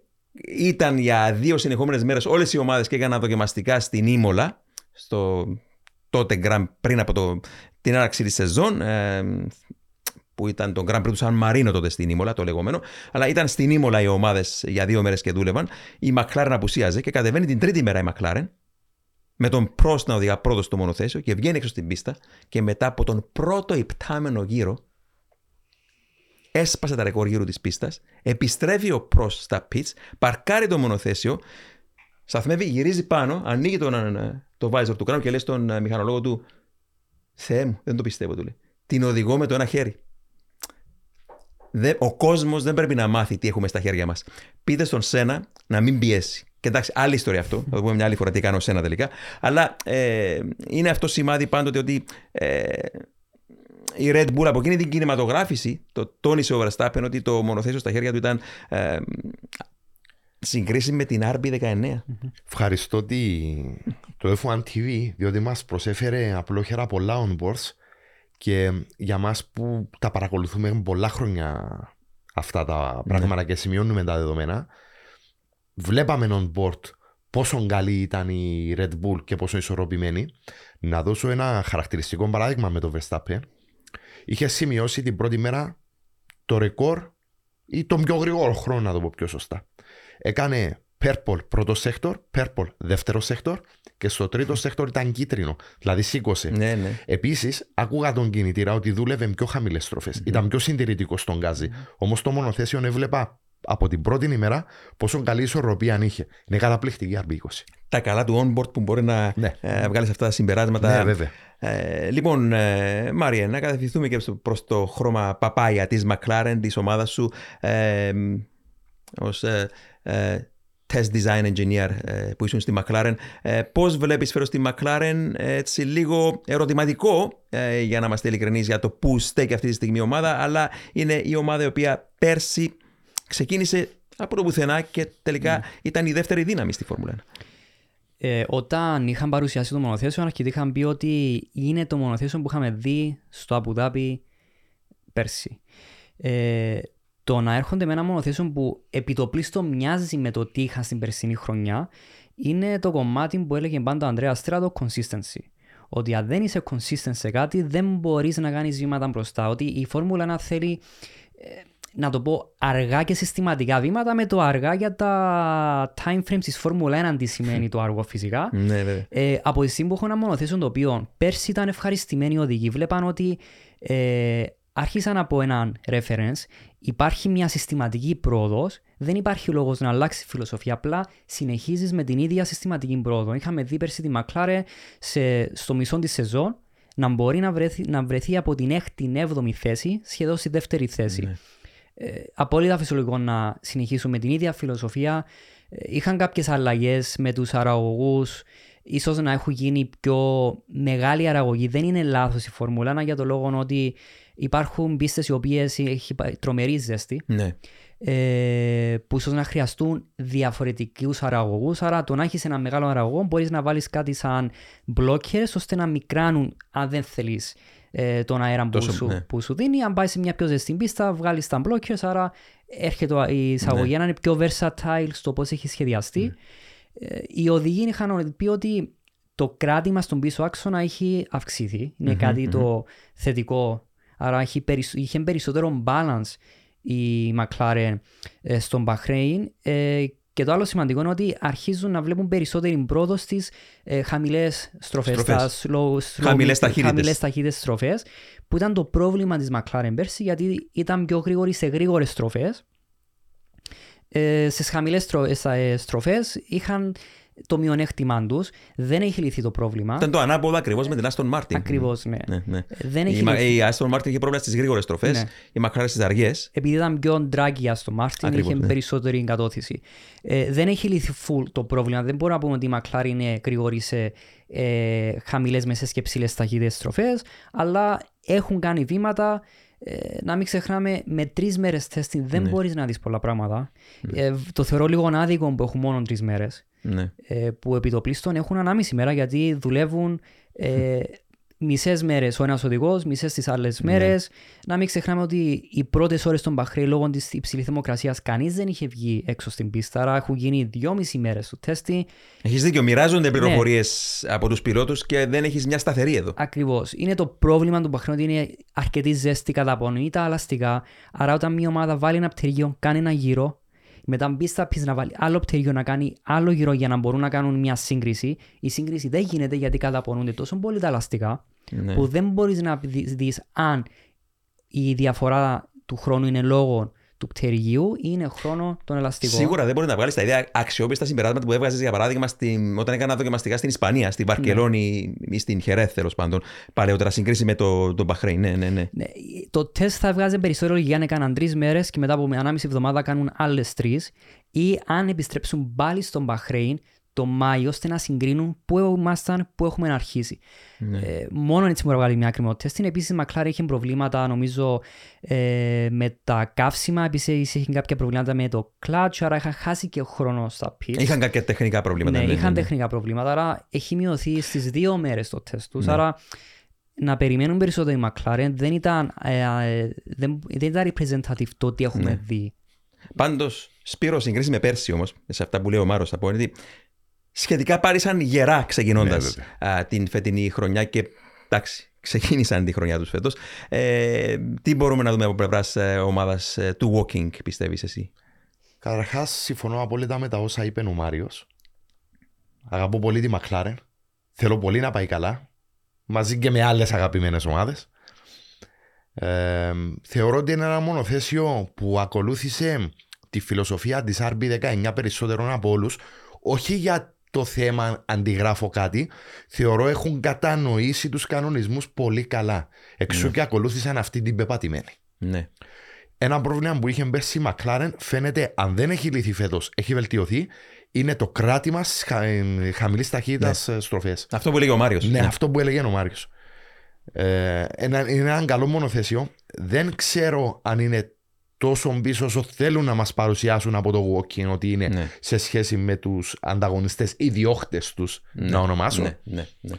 ήταν για δύο συνεχόμενες μέρες όλες οι ομάδες και έκαναν δοκιμαστικά στην Ήμολα στο τότε Grand πριν από το, την έναρξη της σεζόν ε, που ήταν το Grand Prix του Σαν Μαρίνο τότε στην Ήμολα, το λεγόμενο. Αλλά ήταν στην Ήμολα οι ομάδες για δύο μέρες και δούλευαν. Η McLaren απουσίαζε και κατεβαίνει την τρίτη μέρα η McLaren με τον Prost να οδηγά πρώτος στο μονοθέσιο και βγαίνει έξω στην πίστα και μετά από τον πρώτο υπτάμενο γύρο έσπασε τα ρεκόρ γύρου της πίστας, επιστρέφει ο Prost στα pits, παρκάρει το μονοθέσιο, σταθμεύει, γυρίζει πάνω, ανοίγει τον, ε, το visor του κράνου και λέει στον ε, μηχανολόγο του «Θεέ μου, δεν το πιστεύω», του λέει. «Την οδηγώ με το ένα χέρι». Δεν- ο κόσμος δεν πρέπει να μάθει τι έχουμε στα χέρια μας. Πείτε στον Σένα να μην πιέσει. Και εντάξει, άλλη ιστορία αυτό. Θα το πούμε μια άλλη φορά τι κάνει ο Σένα τελικά. Αλλά ε, είναι αυτό σημάδι πάντοτε ότι ε, η Red Bull από εκείνη την κινηματογράφηση το τόνισε ο Verstappen ότι το μονοθέσιο στα χέρια του ήταν ε, Συγκρίση με την RB19. Ευχαριστώ τη, το F1 TV διότι μας προσέφερε απλόχερα πολλά onboards και για μας που τα παρακολουθούμε πολλά χρόνια αυτά τα πράγματα και σημειώνουμε τα δεδομένα βλέπαμε on board πόσο καλή ήταν η Red Bull και πόσο ισορροπημένη. Να δώσω ένα χαρακτηριστικό παράδειγμα με το Verstappen. Είχε σημειώσει την πρώτη μέρα το ρεκόρ ή τον πιο γρήγορο χρόνο, να το πω πιο σωστά. Έκανε purple πρώτο sector, purple δεύτερο sector και στο τρίτο sector ήταν κίτρινο. Δηλαδή σήκωσε. Ναι, ναι. Επίσης, άκουγα τον κινητήρα ότι δούλευε με πιο χαμηλές στροφές. Ήταν πιο συντηρητικός στον γκάζι. Όμως το μονοθέσιο έβλεπα από την πρώτη ημέρα πόσο καλή ισορροπία αν είχε. Είναι καταπληκτική η RB20. Τα καλά του onboard που μπορεί να Ναι. ε, βγάλεις αυτά τα συμπεράσματα. Ναι, βέβαια. Ε, λοιπόν, ε, Μάρια, να κατευθυνθούμε και προς το χρώμα παπάια της McLaren, της ομάδας σου, ε, ως ε, ε, test design engineer ε, που ήσουν στη McLaren. Ε, Πώς βλέπεις φέρω στη McLaren, έτσι λίγο ερωτηματικό, ε, για να είμαστε ειλικρινείς για το πού στέκει αυτή τη στιγμή η ομάδα, αλλά είναι η ομάδα η οποία πέρσι ξεκίνησε από το πουθενά και τελικά ήταν η δεύτερη δύναμη στη Φόρμουλα 1. Ε, όταν είχαν παρουσιάσει το μονοθέσιο, αρχικά είχαν πει ότι είναι το μονοθέσιο που είχαμε δει στο Αμπουδάπη πέρσι. Ε, το να έρχονται με ένα μονοθέσιο που επιτοπλίστο μοιάζει με το τι είχαν στην περσινή χρονιά είναι το κομμάτι που έλεγε πάντα ο Ανδρέας Στράτο, consistency. Ότι αν δεν είσαι consistent σε κάτι, δεν μπορείς να κάνεις βήματα μπροστά. Ότι η Φόρμουλα 1 θέλει ε, να το πω αργά και συστηματικά βήματα με το αργά για τα time frames της Φόρμουλα 1 τι σημαίνει το αργό φυσικά. Ναι, βέβαια. Ε, από τη στιγμή που έχω ένα μονοθέσιο το οποίο πέρσι ήταν ευχαριστημένοι οι οδηγοί, βλέπαν ότι ε, άρχισαν από έναν reference, υπάρχει μια συστηματική πρόοδος, δεν υπάρχει λόγος να αλλάξει τη φιλοσοφία, απλά συνεχίζεις με την ίδια συστηματική πρόοδο. Είχαμε δει πέρσι τη McLaren σε, στο μισό της σεζόν να μπορεί να βρεθεί, να βρεθεί από την 6η, 7η θέση σχεδόν στη δεύτερη θέση. Ναι. Ε, απόλυτα φυσιολογικό να συνεχίσουν με την ίδια φιλοσοφία. Ε, είχαν κάποιες αλλαγές με τους αραγωγούς, ίσως να έχουν γίνει πιο μεγάλη αραγωγή. Δεν είναι λάθος η Φόρμουλα 1 για το λόγο ότι υπάρχουν πίστες οι οποίες έχει τρομερή ζέστη Ναι. ε, που ίσως να χρειαστούν διαφορετικούς αραγωγούς. Άρα το να έχεις ένα μεγάλο αραγωγό μπορείς να βάλεις κάτι σαν blockers ώστε να μικράνουν αν δεν θέλεις ε, τον αέρα που, Τόσο, σου, ναι. που σου δίνει. Αν πάει σε μια πιο ζεστή πίστα βγάλεις τα blockers άρα έρχεται η εισαγωγή Ναι. να είναι πιο versatile στο πώς έχει σχεδιαστεί. Ε, οι οδηγοί είχαν πει ότι το κράτημα στον πίσω άξονα έχει αυξηθεί. ειναι Μμμ, κάτι μμμ. το θετικό. Άρα έχει περισ- είχε περισσότερο balance η McLaren ε, στον Bahrain. Ε, και το άλλο σημαντικό είναι ότι αρχίζουν να βλέπουν περισσότερη πρόοδο στις ε, χαμηλές στροφές. Στροφές. Slow, slow, Χαμηλές ταχύτητες. Χαμηλές ταχύτητες στροφές, που ήταν το πρόβλημα της McLaren πέρσι, γιατί ήταν πιο γρήγορη σε γρήγορες στροφές. Ε, στις χαμηλές στρο, ε, στα, ε, στροφές είχαν το μειονέκτημά τους. Δεν έχει λυθεί το πρόβλημα. Ήταν το ανάποδο ακριβώς με την Aston Martin. Ακριβώς, ναι. Ναι, ναι. Δεν Η, έχει Μα- λυθεί. η Aston Martin είχε πρόβλημα στις γρήγορες στροφές, Ναι. η McLaren στις αργές. επειδή ήταν πιο ντράκι στο Μάρτιν, Ακριβώς, είχε ναι. περισσότερη εγκατόθηση. Ε, δεν έχει λυθεί full το πρόβλημα. Δεν μπορούμε να πούμε ότι η McLaren είναι γρήγορη σε ε, χαμηλές, μεσές και ψηλές ταχύτητες στροφές, αλλά έχουν κάνει βήματα. Ε, να μην ξεχνάμε, με τρεις μέρες testing δεν Ναι. μπορείς να δεις πολλά πράγματα. Ε, το θεωρώ λίγο άδικο που έχουν μόνο τρεις μέρες. Ναι. Ε, που επί το πλήστον έχουν ανάμιση μέρα γιατί δουλεύουν ε, μισές μέρες ο ένας οδηγός, μισές τις άλλες μέρες. Να μην ξεχνάμε ότι οι πρώτες ώρες των Μπαχρέι λόγω της υψηλής θερμοκρασίας κανείς δεν είχε βγει έξω στην πίστα. Άρα έχουν γίνει δυόμιση μέρες του τέστη. Έχεις δίκιο. Μοιράζονται Ναι. πληροφορίες από τους πιλότους και δεν έχεις μια σταθερή εδώ. Ακριβώς. Είναι το πρόβλημα του Μπαχρέι ότι είναι αρκετή ζέστη κατά απονομή τα ελαστικά. Άρα όταν μια ομάδα βάλει ένα πτεργείο, κάνει ένα γύρο, μετά μπεις στα πίστα να βάλει άλλο πτεργείο να κάνει άλλο γύρο για να μπορούν να κάνουν μια σύγκριση. Η σύγκριση δεν γίνεται γιατί καταπονούνται τόσο πολύ τα ελαστικά Ναι. που δεν μπορείς να δεις, δεις αν η διαφορά του χρόνου είναι λόγω του πτεργείου ή είναι χρόνο των ελαστικών. Σίγουρα δεν μπορεί να βγάλεις τα ίδια αξιόπιστα συμπεράσματα που έβγαζες για παράδειγμα στην... όταν έκανα δοκιμαστικά στην Ισπανία, στη Βαρκελόνη ή στην Χερέθ τέλος πάντων. Παλαιότερα συγκρίση με το, το Μπαχρέιν. Ναι, ναι, ναι. Ναι, το τεστ θα βγάζει περισσότερο για αν έκαναν τρεις μέρες και μετά από μια ανάμιση εβδομάδα κάνουν άλλες τρεις ή αν επιστρέψουν πάλι στον Μπαχρέιν το Μάιο ώστε να συγκρίνουν πού ήμασταν, πού έχουμε αρχίσει. Ναι. Ε, μόνο έτσι μπορεί να βγάλει μια ακριμότητα. Στην επίσης η Μακλάρ είχε προβλήματα νομίζω ε, με τα καύσιμα. Επίσης είχε κάποια προβλήματα με το κλάτσο, άρα είχα χάσει και χρόνος στα πίτ. Είχαν κάποια τεχνικά προβλήματα. Ναι, ναι, είχαν ναι, ναι. τεχνικά προβλήματα, άρα έχει μειωθεί στις δύο μέρες το τεστ τους. Ναι. Άρα να περιμένουν περισσότερο η McLaren δεν ήταν, ε, ε, δεν, δεν ήταν representative το τι έχουμε Ναι. δει. Πάντως, Σπύρος, συγκρίση με πέρσι όμως, σε αυτά που λέει ο Μάρος, θα πω είναι ότι σχετικά πάρισαν γερά ξεκινώντας Ναι, την φετινή χρονιά και εντάξει, ξεκίνησαν τη χρονιά τους φέτος. Ε, τι μπορούμε να δούμε από πλευράς ομάδας του Walking, πιστεύεις εσύ; Καταρχάς, συμφωνώ απόλυτα με τα όσα είπε ο Μάριος. Αγαπώ πολύ τη Μακλάρεν. Θέλω πολύ να πάει καλά. Μαζί και με άλλες αγαπημένες ομάδες. Ε, θεωρώ ότι είναι ένα μονοθέσιο που ακολούθησε τη φιλοσοφία της RB19 περισσότερων από όλους. Όχι για το θέμα αντιγράφω κάτι. Θεωρώ έχουν κατανοήσει τους κανονισμούς πολύ καλά. Εξού Ναι. και ακολούθησαν αυτή την πεπατημένη. Ναι. Ένα πρόβλημα που είχε μπέσει η McLaren φαίνεται αν δεν έχει λυθεί φέτος, έχει βελτιωθεί, είναι το κράτημα στι χα... χαμηλής ταχύτητας ναι. στροφές. Αυτό που λέγει ο Μάριος. Ναι, αυτό που έλεγε ο Μάριος. Ε, ένα, είναι ένα καλό μονοθέσιο. Δεν ξέρω αν είναι τόσο πίσω όσο θέλουν να μας παρουσιάσουν από το walking ότι είναι Ναι. σε σχέση με τους ανταγωνιστές ή διώχτες τους, να ονομάσω. Ναι, ναι, ναι.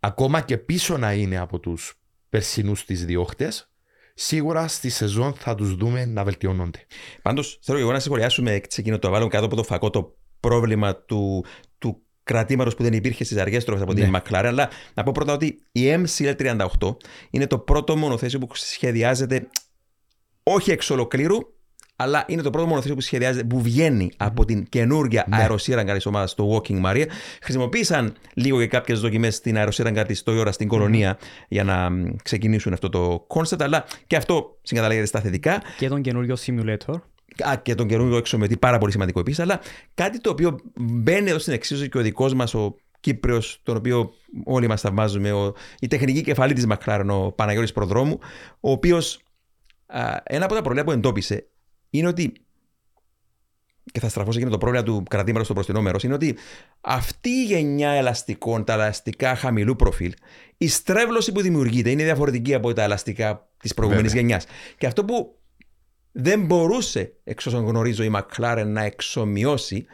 Ακόμα και πίσω να είναι από τους περσινούς τις διώχτες, σίγουρα στη σεζόν θα τους δούμε να βελτιώνονται. Πάντως, θέλω και εγώ να σχολιάσουμε σε εκείνο το βάλουμε κάτω από το φακό το πρόβλημα του, του κρατήματος που δεν υπήρχε στις αργέ τροφέ από Ναι. την McLaren. Αλλά να πω πρώτα ότι η MCL38 είναι το πρώτο μονοθέσιο που σχεδιάζεται όχι εξ ολοκλήρου, αλλά είναι το πρώτο μονοθέσιο που σχεδιάζεται, που βγαίνει από την καινούργια Ναι. αεροσύραγγα τη ομάδα, το Walking Maria. Χρησιμοποίησαν λίγο και κάποιες δοκιμές στην αεροσύραγγα της Toyota στην κολονία για να μ, ξεκινήσουν αυτό το concept, αλλά και αυτό συγκαταλέγεται στα θετικά. Και τον καινούριο simulator. Α, και τον καινούργιο εξομετή, πάρα πολύ σημαντικό επίσης. Αλλά κάτι το οποίο μπαίνει εδώ στην εξίσωση και ο δικός μας, ο Κύπριος, τον οποίο όλοι μας θαυμάζουμε, ο, η τεχνική κεφαλή της Μακλάρεν, ο Παναγιώτης Προδρόμου, ο οποίος ένα από τα προβλήματα που εντόπισε είναι ότι. Και θα στραφώ σε εκείνο το πρόβλημα του κρατήματος στο μπροστινό μέρο, είναι ότι αυτή η γενιά ελαστικών, τα ελαστικά χαμηλού προφίλ, η στρέβλωση που δημιουργείται είναι διαφορετική από τα ελαστικά της προηγούμενης Βέβαια. γενιάς. Και αυτό που δεν μπορούσε, εξ όσων γνωρίζω, η McLaren να εξομοιώσει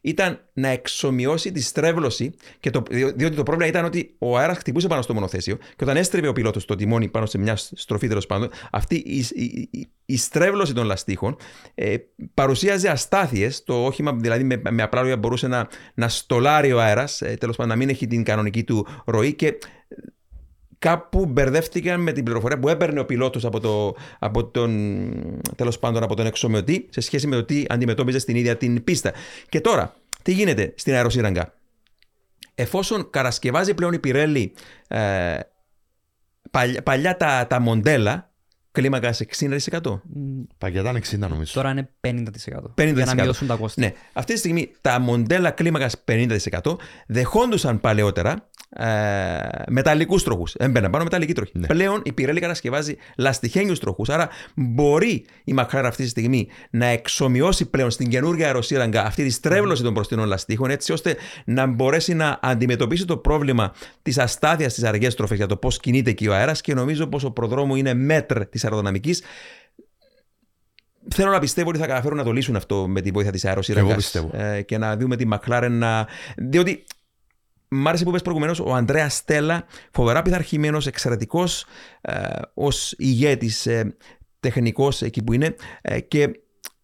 ήταν να εξομοιώσει τη στρέβλωση, και το, διο- διότι το πρόβλημα ήταν ότι ο αέρας χτυπούσε πάνω στο μονοθέσιο και όταν έστρεβε ο πιλότος το τιμόνι πάνω σε μια στροφή τέλος πάντων, αυτή η, η, η- η στρέβλωση των λαστίχων ε, παρουσίαζε αστάθειες. Το όχημα, δηλαδή με, με απλά λόγια, μπορούσε να, να στολάρει ο αέρας, ε, τέλος πάντων να μην έχει την κανονική του ροή και κάπου μπερδεύτηκαν με την πληροφορία που έπαιρνε ο πιλότος από, το, από τον, τέλος πάντων, από τον εξομοιωτή σε σχέση με το τι αντιμετώπιζε στην ίδια την πίστα. Και τώρα, τι γίνεται στην αεροσύραγγα; Εφόσον κατασκευάζει πλέον η Πιρέλη ε, παλιά, παλιά τα, τα μοντέλα κλίμακα 60%. Μ, Ναι. Παγιά ήταν 60 νομίζω. Τώρα είναι 50%. 50%. Για να μειώσουν τα κόστη. Ναι, αυτή τη στιγμή τα μοντέλα κλίμακας 50% δεχόντουσαν παλαιότερα ε, μεταλλικούς τροχούς. Έμπαιναν πάνω μεταλλικοί τροχοί. Ναι. Πλέον η Pirelli κατασκευάζει λαστιχένιους τροχούς. Άρα μπορεί η McLaren αυτή τη στιγμή να εξομοιώσει πλέον στην καινούργια αεροσύραγγα αυτή τη στρέβλωση των μπροστινών λαστίχων, έτσι ώστε να μπορέσει να αντιμετωπίσει το πρόβλημα της αστάθειας στις αργές τροφέ για το πώς κινείται εκεί ο αέρας. Και νομίζω πως ο προδρόμου είναι μέτρ της αεροδυναμικής. Θέλω να πιστεύω ότι θα καταφέρουν να το λύσουν αυτό με τη βοήθεια της αεροσύραγγα. εγώ πιστεύω. Ε, και να δούμε τη McLaren να. Διότι Μ' άρεσε που είπες προηγουμένως ο Ανδρέας Στέλλα, φοβερά πειθαρχημένος, εξαιρετικός ε, ως ηγέτης ε, τεχνικός εκεί που είναι. Ε, και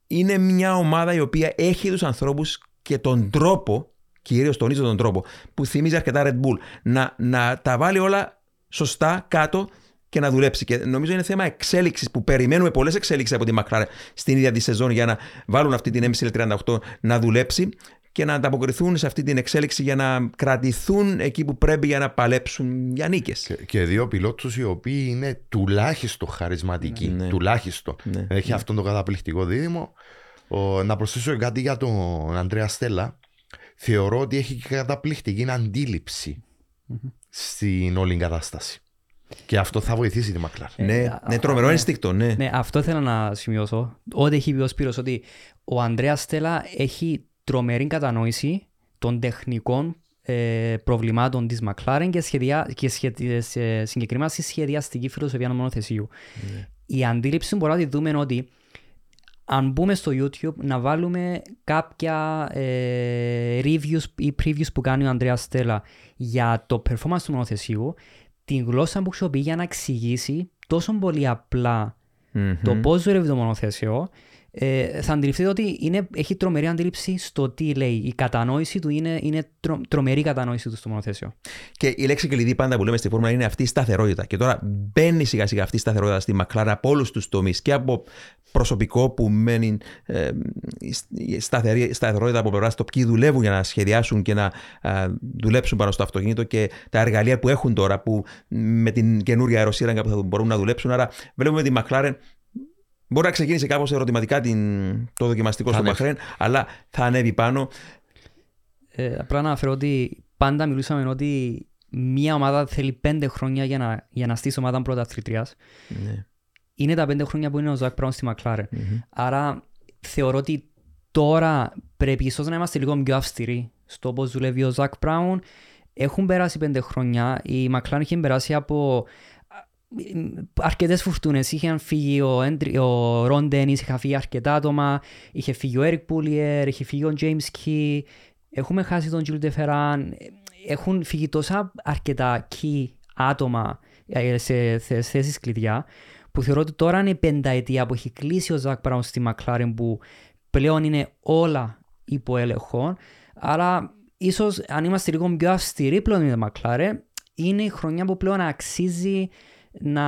είναι μια ομάδα η οποία έχει τους ανθρώπους και τον τρόπο, κυρίως τονίζω τον τρόπο, που θυμίζει αρκετά Red Bull, να, να τα βάλει όλα σωστά κάτω και να δουλέψει. Και νομίζω είναι θέμα εξέλιξης που περιμένουμε πολλές εξέλιξεις από τη McLaren στην ίδια τη σεζόν για να βάλουν αυτή την MCL38 να δουλέψει και να ανταποκριθούν σε αυτή την εξέλιξη για να κρατηθούν εκεί που πρέπει για να παλέψουν για νίκες. Και, και δύο πιλότους οι οποίοι είναι τουλάχιστον χαρισματικοί. Ναι. Τουλάχιστον. Ναι. Έχει αυτόν τον καταπληκτικό δίδυμο. Ο, να προσθέσω κάτι για τον Αντρέα Στέλλα. Θεωρώ ότι έχει και καταπληκτική αντίληψη στην όλη κατάσταση. Και αυτό θα βοηθήσει τη Μακλάρ. Ε, Ναι, α- ναι, α- τρομερό ναι. ένστικτο, ναι. Ναι, αυτό ήθελα να σημειώσω. Ό,τι έχει πει ο Σπύρος ότι ο Ανδρέας Στέλλα έχει τρομερή κατανόηση των τεχνικών ε, προβλημάτων της McLaren και, σχεδιά, και σχεδι, σε, συγκεκριμένα στη σχεδιαστική φιλοσοφία μονοθεσίου. Ναι. Η αντίληψη μπορούμε να τη δούμε ότι αν μπούμε στο YouTube να βάλουμε κάποια ε, reviews ή previews που κάνει ο Ανδρέας Στέλλα για το performance του μονοθεσίου, την γλώσσα που χρησιμοποιεί για να εξηγήσει τόσο πολύ απλά Μμμ. το πώς δουλεύει το μονοθέσιο, ε, θα αντιληφθείτε ότι είναι, έχει τρομερή αντίληψη στο τι λέει. Η κατανόηση του είναι, είναι τρο, τρομερή κατανόηση του στο μονοθέσιο. Και η λέξη κλειδί πάντα που λέμε στη φόρμουλα είναι αυτή η σταθερότητα. Και τώρα μπαίνει σιγά σιγά αυτή η σταθερότητα στη McLaren από όλους τους τομείς και από προσωπικό που μένει ε, η σταθερή, σταθερότητα από πλευράς το ποιοι δουλεύουν για να σχεδιάσουν και να ε, δουλέψουν πάνω στο αυτοκίνητο και τα εργαλεία που έχουν τώρα που με την καινούργια αεροσύραγγα που θα μπορούν να δουλέψουν. Άρα βλέπουμε τη McLaren Μπορεί να ξεκίνησε κάπως ερωτηματικά την, το δοκιμαστικό Θα στο ανέβει. Μπαχρέν, αλλά θα ανέβει πάνω. Ε, απλά να αναφέρω ότι πάντα μιλούσαμε ότι μια ομάδα θέλει πέντε χρόνια για να, για να στήσει ομάδα πρωταθλητρίας. Ναι. Είναι τα πέντε χρόνια που είναι ο Ζακ Μπράουν στη McLaren. Άρα θεωρώ ότι τώρα πρέπει ίσως να είμαστε λίγο πιο αυστηροί στο πώς δουλεύει ο Ζακ Μπράουν. Έχουν περάσει πέντε χρόνια. Η McLaren είχε περάσει από αρκετές φουρτούνες. Είχε φύγει ο, Έντρι, ο Ρον Ντένις, είχε φύγει αρκετά άτομα. Είχε φύγει ο Έρικ Πούλιερ, είχε φύγει ο James Key. Έχουμε χάσει τον Jules Deferran. Έχουν φύγει τόσα αρκετά key άτομα ε, σε, σε θέσεις κλειδιά που θεωρώ ότι τώρα είναι η πενταετία που έχει κλείσει ο Ζακ Μπράουν στη McLaren που πλέον είναι όλα υπό έλεγχο. Άρα ίσως αν είμαστε λίγο πιο αυστηροί πλέον με τη McLaren είναι η χρονιά που πλέον αξίζει να,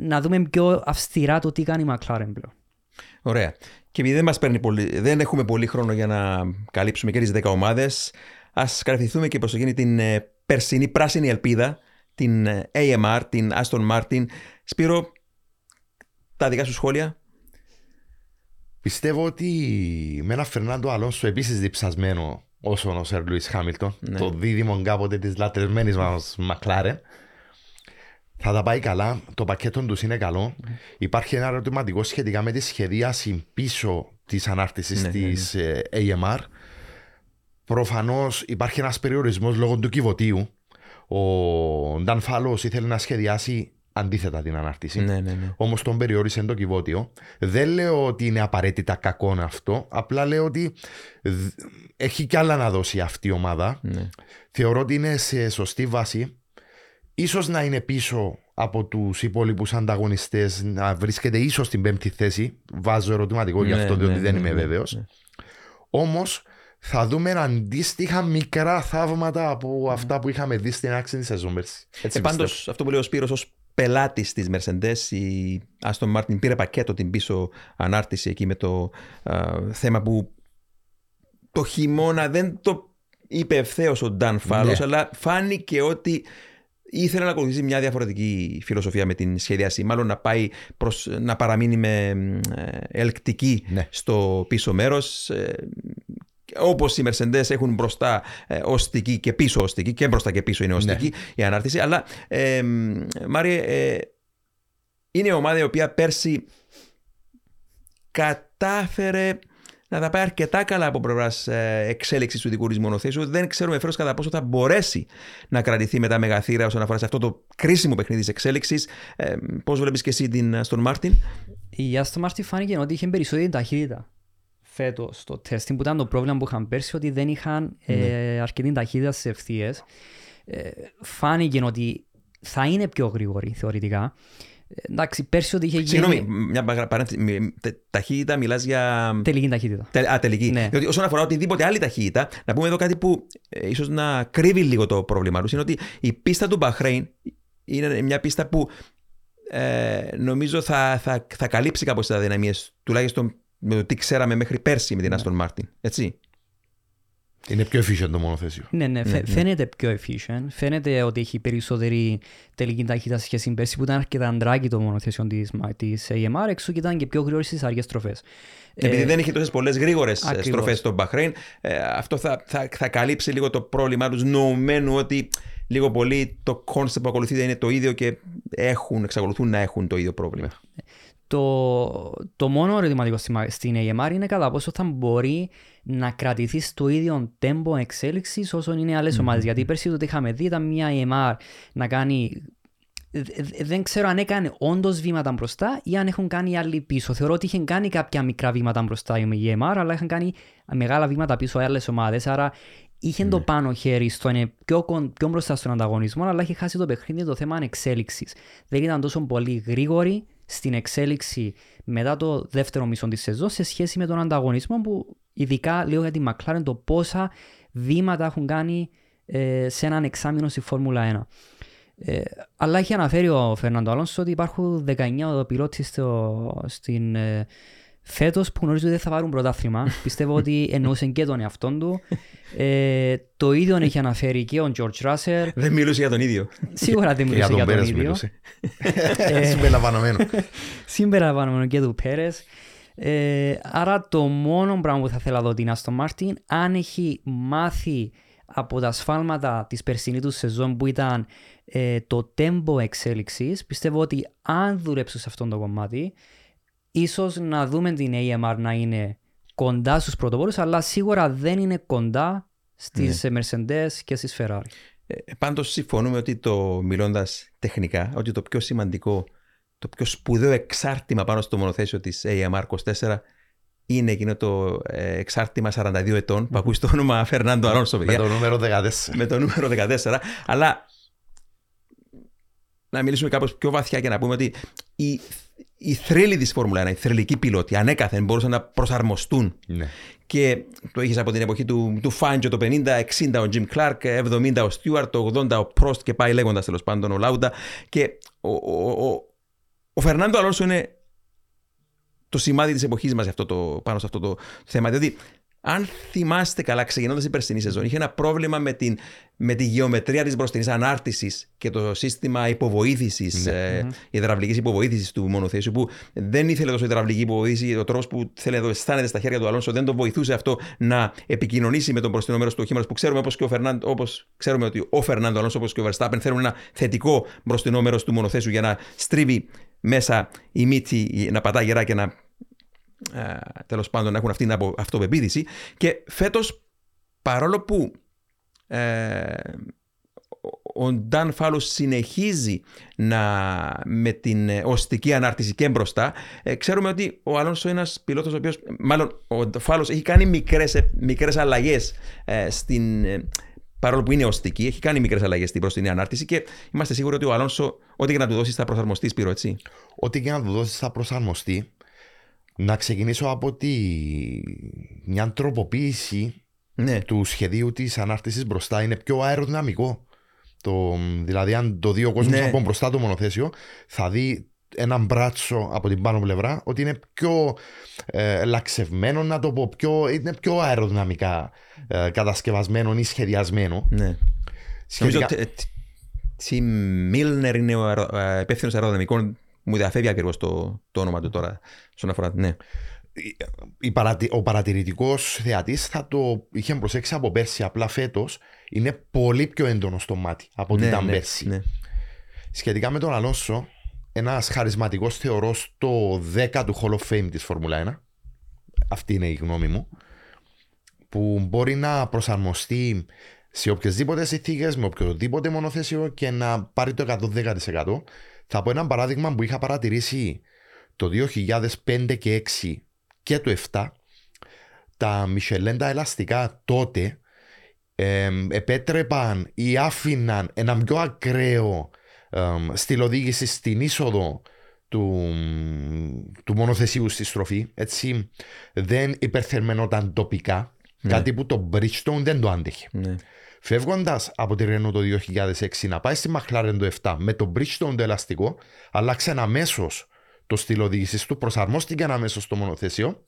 να δούμε πιο αυστηρά το τι κάνει η McLaren πλέον. Ωραία. Και επειδή δεν, μας παίρνει πολύ, δεν έχουμε πολύ χρόνο για να καλύψουμε και τις 10 ομάδες, ας κρατηθούμε και προς το γίνει την ε, περσινή πράσινη ελπίδα, την ε, AMR, την Aston Martin. Σπύρο, τα δικά σου σχόλια; Πιστεύω ότι με ένα Φερνάντο Αλόνσο επίσης διψασμένο όσο ο Σερ Λουίς Χάμιλτον, Ναι. το δίδυμο κάποτε της λατρεμένη μας Μακλάρεν, θα τα πάει καλά. Το πακέτο τους είναι καλό. Υπάρχει ένα ερωτηματικό σχετικά με τη σχεδίαση πίσω της ανάρτησης Ναι, ναι, της ε, AMR. Προφανώς υπάρχει ένας περιορισμός λόγω του κυβωτίου. Ο Νταν Φάλος ήθελε να σχεδιάσει αντίθετα την ανάρτηση. Ναι, ναι, ναι. Όμως τον περιόρισε το κυβότιο. Δεν λέω ότι είναι απαραίτητα κακό αυτό. Απλά λέω ότι δ- έχει κι άλλα να δώσει αυτή η ομάδα. ναι. Θεωρώ ότι είναι σε σωστή βάση. Ίσως να είναι πίσω από τους υπόλοιπους ανταγωνιστές να βρίσκεται ίσως στην πέμπτη θέση. Βάζω ερωτηματικό γι' Ναι, αυτό ναι, διότι ναι, δεν ναι, είμαι ναι, βέβαιος. ναι. Όμως θα δούμε αντίστοιχα μικρά θαύματα από αυτά που είχαμε δει στην άξιση της σεζόν πέρσι. Έτσι Ε, πάντως, αυτό που λέει ο Σπύρος ως πελάτης της Mercedes, η Aston Martin πήρε πακέτο την πίσω ανάρτηση εκεί με το α, θέμα που το χειμώνα δεν το είπε ευθέως ο Νταν Φάλος, Ναι. αλλά φάνηκε ότι ήθελε να ακολουθήσει μια διαφορετική φιλοσοφία με την σχεδιάση. Μάλλον να πάει προς, να παραμείνει με ε, ελκτική Ναι. στο πίσω μέρος. ε, όπως οι Mercedes έχουν μπροστά ε, οστική και πίσω οστική και μπροστά και πίσω είναι οστική η ανάρτηση. Αλλά ε, Μάριε, ε, είναι η ομάδα η οποία πέρσι κατάφερε να τα πάει αρκετά καλά από πλευράς εξέλιξης του δικού τη μονοθέσιου. Δεν ξέρουμε φέτο κατά πόσο θα μπορέσει να κρατηθεί με τα μεγαθύρα όσον αφορά σε αυτό το κρίσιμο παιχνίδι της εξέλιξης. Ε, Πώς βλέπεις και εσύ την στον Μάρτιν. Η Aston Martin φάνηκε ότι είχε περισσότερη ταχύτητα φέτος στο testing που ήταν το πρόβλημα που είχαν πέρσι ότι δεν είχαν ε, αρκετή ταχύτητα στις ευθείες. Ε, φάνηκε ότι θα είναι πιο γρήγορη θεωρητικά. Ε, εντάξει, πέρσι ότι είχε γίνει Συγγνώμη, μια παρα- παρένθεση. Μι- τε- Ταχύτητα, μιλάς για. τελική ταχύτητα. Τε- Α, τελική. Ναι. Διότι όσον αφορά οτιδήποτε άλλη ταχύτητα, να πούμε εδώ κάτι που ε, ίσως να κρύβει λίγο το πρόβλημά τους, είναι ότι η πίστα του Μπαχρέιν είναι μια πίστα που ε, νομίζω θα, θα, θα καλύψει κάπως τις αδυναμίες, τουλάχιστον με το τι ξέραμε μέχρι πέρσι με την Ναι. Αστον Μάρτιν. Έτσι. Είναι πιο efficient το μονοθέσιο. Ναι, ναι, φαι- φαίνεται πιο efficient. Φαίνεται ότι έχει περισσότερη τελική ταχύτητα σε σχέση με πέρσι που ήταν αρκετά αντράκι το μονοθέσιο της, της AMR, εξού και ήταν και πιο γρήγορη στις αργές στροφές. Και επειδή Ε, δεν είχε τόσες πολλές γρήγορες ακριβώς. στροφές στο Μπαχρέιν, ε, αυτό θα, θα, θα καλύψει λίγο το πρόβλημά τους, νοουμένου ότι λίγο πολύ το concept που ακολουθείται είναι το ίδιο και έχουν, εξακολουθούν να έχουν το ίδιο πρόβλημα. Το, το μόνο ερωτηματικό στη- στην AMR είναι κατά πόσο θα μπορεί να κρατηθεί στο ίδιο tempo εξέλιξης όσο είναι άλλες ομάδες. Γιατί πέρσι το είχαμε δει ήταν μια AMR να κάνει. ε, ε, Δεν ξέρω αν έκανε όντως βήματα μπροστά ή αν έχουν κάνει άλλοι πίσω. Θεωρώ ότι είχαν κάνει κάποια μικρά βήματα μπροστά η AMR, αλλά είχαν κάνει μεγάλα βήματα πίσω άλλες ομάδες. Άρα είχε το πάνω χέρι στο είναι πιο, κον- πιο μπροστά στον ανταγωνισμό, αλλά είχε χάσει το παιχνίδι το θέμα εξέλιξης. Δεν ήταν τόσο πολύ γρήγορη στην εξέλιξη μετά το δεύτερο μισό της σεζόν σε σχέση με τον ανταγωνισμό που ειδικά λέω για τη McLaren το πόσα βήματα έχουν κάνει ε, σε έναν εξάμεινο στη Φόρμουλα 1. Ε, αλλά έχει αναφέρει ο Φερνάντο Αλόνσο ότι υπάρχουν 19 πιλότοι στο, στην, ε, φέτος που γνωρίζω ότι δεν θα πάρουν πρωτάθλημα. Πιστεύω ότι εννοούσε και τον εαυτόν του. Ε, το ίδιο έχει αναφέρει και ο George Russell. Δεν μιλούσε για τον ίδιο. Σίγουρα δεν Και μιλούσε για για τον τον Πέρες ίδιο. μιλούσε. Συμπεριλαμβανομένο. συμπεριλαμβανομένο και του Πέρες. Ε, άρα το μόνο πράγμα που θα ήθελα να δω την Αστον Μάρτιν, αν έχει μάθει από τα σφάλματα της περσινή του σεζόν που ήταν ε, το tempo εξέλιξης, πιστεύω ότι αν δουλέψουν σε αυτό το κομμάτι, ίσως να δούμε την AMR να είναι κοντά στους πρωτοπόρους, αλλά σίγουρα δεν είναι κοντά στις Mercedes και στις Ferrari. Ε, Πάντως συμφωνούμε ότι το μιλώντας τεχνικά, ότι το πιο σημαντικό, το πιο σπουδαίο εξάρτημα πάνω στο μονοθέσιο της AMR 24 είναι εκείνο το ε, εξάρτημα 42 ετών που ακούει το όνομα Φερνάντο Αλόνσο, Με παιδιά, το νούμερο 14. με το νούμερο 14. Αλλά να μιλήσουμε κάπως πιο βαθιά και να πούμε ότι οι, οι θρύλοι της Φόρμουλα 1, οι θρυλικοί πιλότοι, ανέκαθεν μπορούσαν να προσαρμοστούν Ναι. και το είχες από την εποχή του, του Φάντζο το 50, 60 ο Jim Clark, 70 ο Stewart, το 80 ο Prost και πάει λέγοντας τέλος πάντων ο Λάουντα. Και ο, ο, ο, ο Φερνάντο Αλόνσο είναι το σημάδι της εποχής μας πάνω σε αυτό το θέμα. Διότι αν θυμάστε καλά, ξεκινώντας η περσινή σεζόν, είχε ένα πρόβλημα με, την, με τη γεωμετρία της μπροστινής ανάρτησης και το σύστημα υποβοήθησης, ε, υδραυλικής υποβοήθησης του μονοθέσιου, που δεν ήθελε τόσο υδραυλική υποβοήθηση. Ο τρόπος που θέλει να το αισθάνεται στα χέρια του Αλόνσο δεν τον βοηθούσε αυτό να επικοινωνήσει με τον μπροστινό μέρος του οχήματος, που ξέρουμε όπως και ο Φερνάντο, όπως ξέρουμε ότι ο Φερνάντο Αλόνσο όπως και ο Verstappen θέλουν ένα θετικό μπροστινό μέρος του μονοθέσιου για να στρίβει μέσα η μύτη, να πατά γερά και να τέλος πάντων να έχουν αυτή την απο- αυτοπεποίθηση. Και φέτος, παρόλο που ε, ο Νταν Φάλος συνεχίζει να, με την ε, οστική ανάρτηση και μπροστά, ε, ξέρουμε ότι ο Αλόνσο είναι ένας πιλότος, ο οποίος, μάλλον ο Φάλος έχει κάνει μικρές μικρές αλλαγές ε, στην. ε, Παρόλο που είναι οστική, έχει κάνει μικρές αλλαγές στην μπροστινή ανάρτηση και είμαστε σίγουροι ότι ο Αλόνσο, ό,τι και να του δώσει, θα προσαρμοστεί Σπύρο, έτσι; Ό,τι και να του δώσει θα προσαρμοστεί. Να ξεκινήσω από τη... μια τροποποίηση Ναι, του σχεδίου τη ανάρτηση μπροστά είναι πιο αεροδυναμικό. Το, δηλαδή, αν το δει ο κόσμο Ναι. από μπροστά το μονοθέσιο, θα δει έναν μπράτσο από την πάνω πλευρά ότι είναι πιο ε, λαξευμένο, να το πω, πιο, είναι πιο αεροδυναμικά ε, κατασκευασμένο ή σχεδιασμένο. ναι. Νομίζω Σχετικά- ότι Τσι Μίλνερ είναι ο υπεύθυνο αεροδυναμικών. Μου διαφεύγει ακριβώς το, το όνομα του τώρα. Στον αφορά. Ναι. η παρατη- ο παρατηρητικός θεατής θα το είχε προσέξει από πέρσι. Απλά φέτος είναι πολύ πιο έντονο στο μάτι από ό,τι ναι, ήταν ναι, πέρσι. ναι. Σχετικά με τον Αλόνσο, ένας χαρισματικός θεωρώ στο 10 του Hall of Fame της Φόρμουλα 1. Αυτή είναι η γνώμη μου. Που μπορεί να προσαρμοστεί σε οποιασδήποτε συνθήκες, με οποιοδήποτε μονοθέσιο και να πάρει το 110%. Θα πω ένα παράδειγμα που είχα παρατηρήσει το 2005 και 6 και το 7. Τα Michelin τα ελαστικά τότε εμ, επέτρεπαν ή άφηναν ένα πιο ακραίο εμ, στυλ οδήγησης στην είσοδο του, του μονοθεσίου στη στροφή. Έτσι δεν υπερθερμενόταν τοπικά. Κάτι που το Bridgestone δεν το άντεχε. ναι. Φεύγοντας από τη Renault το 2006 να πάει στη McLaren το 7 με το Bridgestone το ελαστικό, άλλαξε αμέσω το στυλ οδήγησης του, προσαρμόστηκε αμέσω στο μονοθέσιο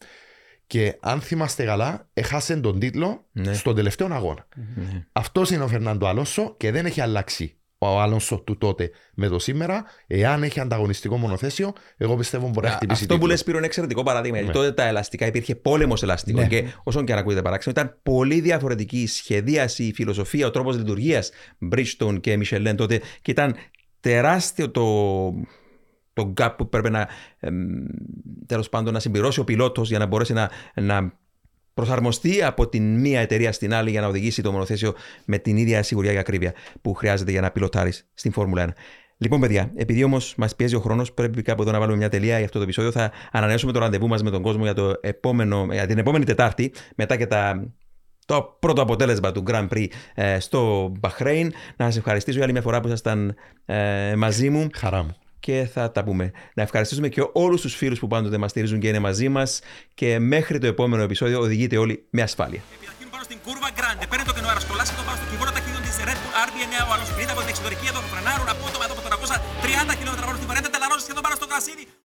και αν θυμάστε καλά, έχασε τον τίτλο Ναι. στον τελευταίο αγώνα. ναι. Αυτός είναι ο Φερνάντο Αλόνσο και δεν έχει αλλάξει ο Αλόνσο του τότε με το σήμερα. Εάν έχει ανταγωνιστικό μονοθέσιο, εγώ πιστεύω μπορεί να Α, χτυπήσει Αυτό που τίτλο. λες Σπύρο είναι εξαιρετικό παράδειγμα. Γιατί Ναι. τότε τα ελαστικά υπήρχε πόλεμος ελαστικό. Ναι. Και όσον και αν ακούγεται παράξενο, ήταν πολύ διαφορετική η σχεδίαση, η φιλοσοφία, ο τρόπος λειτουργίας Bridgestone και Michelin τότε. Και ήταν τεράστιο το, το gap που πρέπει να, τέλος πάντων, να συμπληρώσει ο πιλότος για να μπορέσει να, να προσαρμοστεί από την μία εταιρεία στην άλλη για να οδηγήσει το μονοθέσιο με την ίδια σιγουριά και ακρίβεια που χρειάζεται για να πιλοτάρεις στην Φόρμουλα 1. Λοιπόν, παιδιά, επειδή όμως μας πιέζει ο χρόνος, πρέπει κάπου εδώ να βάλουμε μια τελεία για αυτό το επεισόδιο. Θα ανανεώσουμε το ραντεβού μας με τον κόσμο για, το επόμενο, για την επόμενη Τετάρτη, μετά και τα, το πρώτο αποτέλεσμα του Grand Prix ε, στο Μπαχρέιν. Να σας ευχαριστήσω για άλλη μια φορά που ήσασταν ε, μαζί μου. Χαρά μου και θα τα πούμε. Να ευχαριστήσουμε και όλους τους φίλους που πάντοτε μας στηρίζουν και είναι μαζί μας. Και μέχρι το επόμενο επεισόδιο οδηγείτε όλοι με ασφάλεια. πάνω στην κούρβα grande, παίρνει το κενό αερασκολάσει το πάνω στο κυβόρο ταχύτητων της Red Bull RB9 ο άλλος 50 από την εξωτερική εδώ θα φρενάρουν απότομα εδώ από 430 χιλιόμετρα πάνω στην παρέντα τελαρώσει σχεδόν πάνω στο γρασίδι.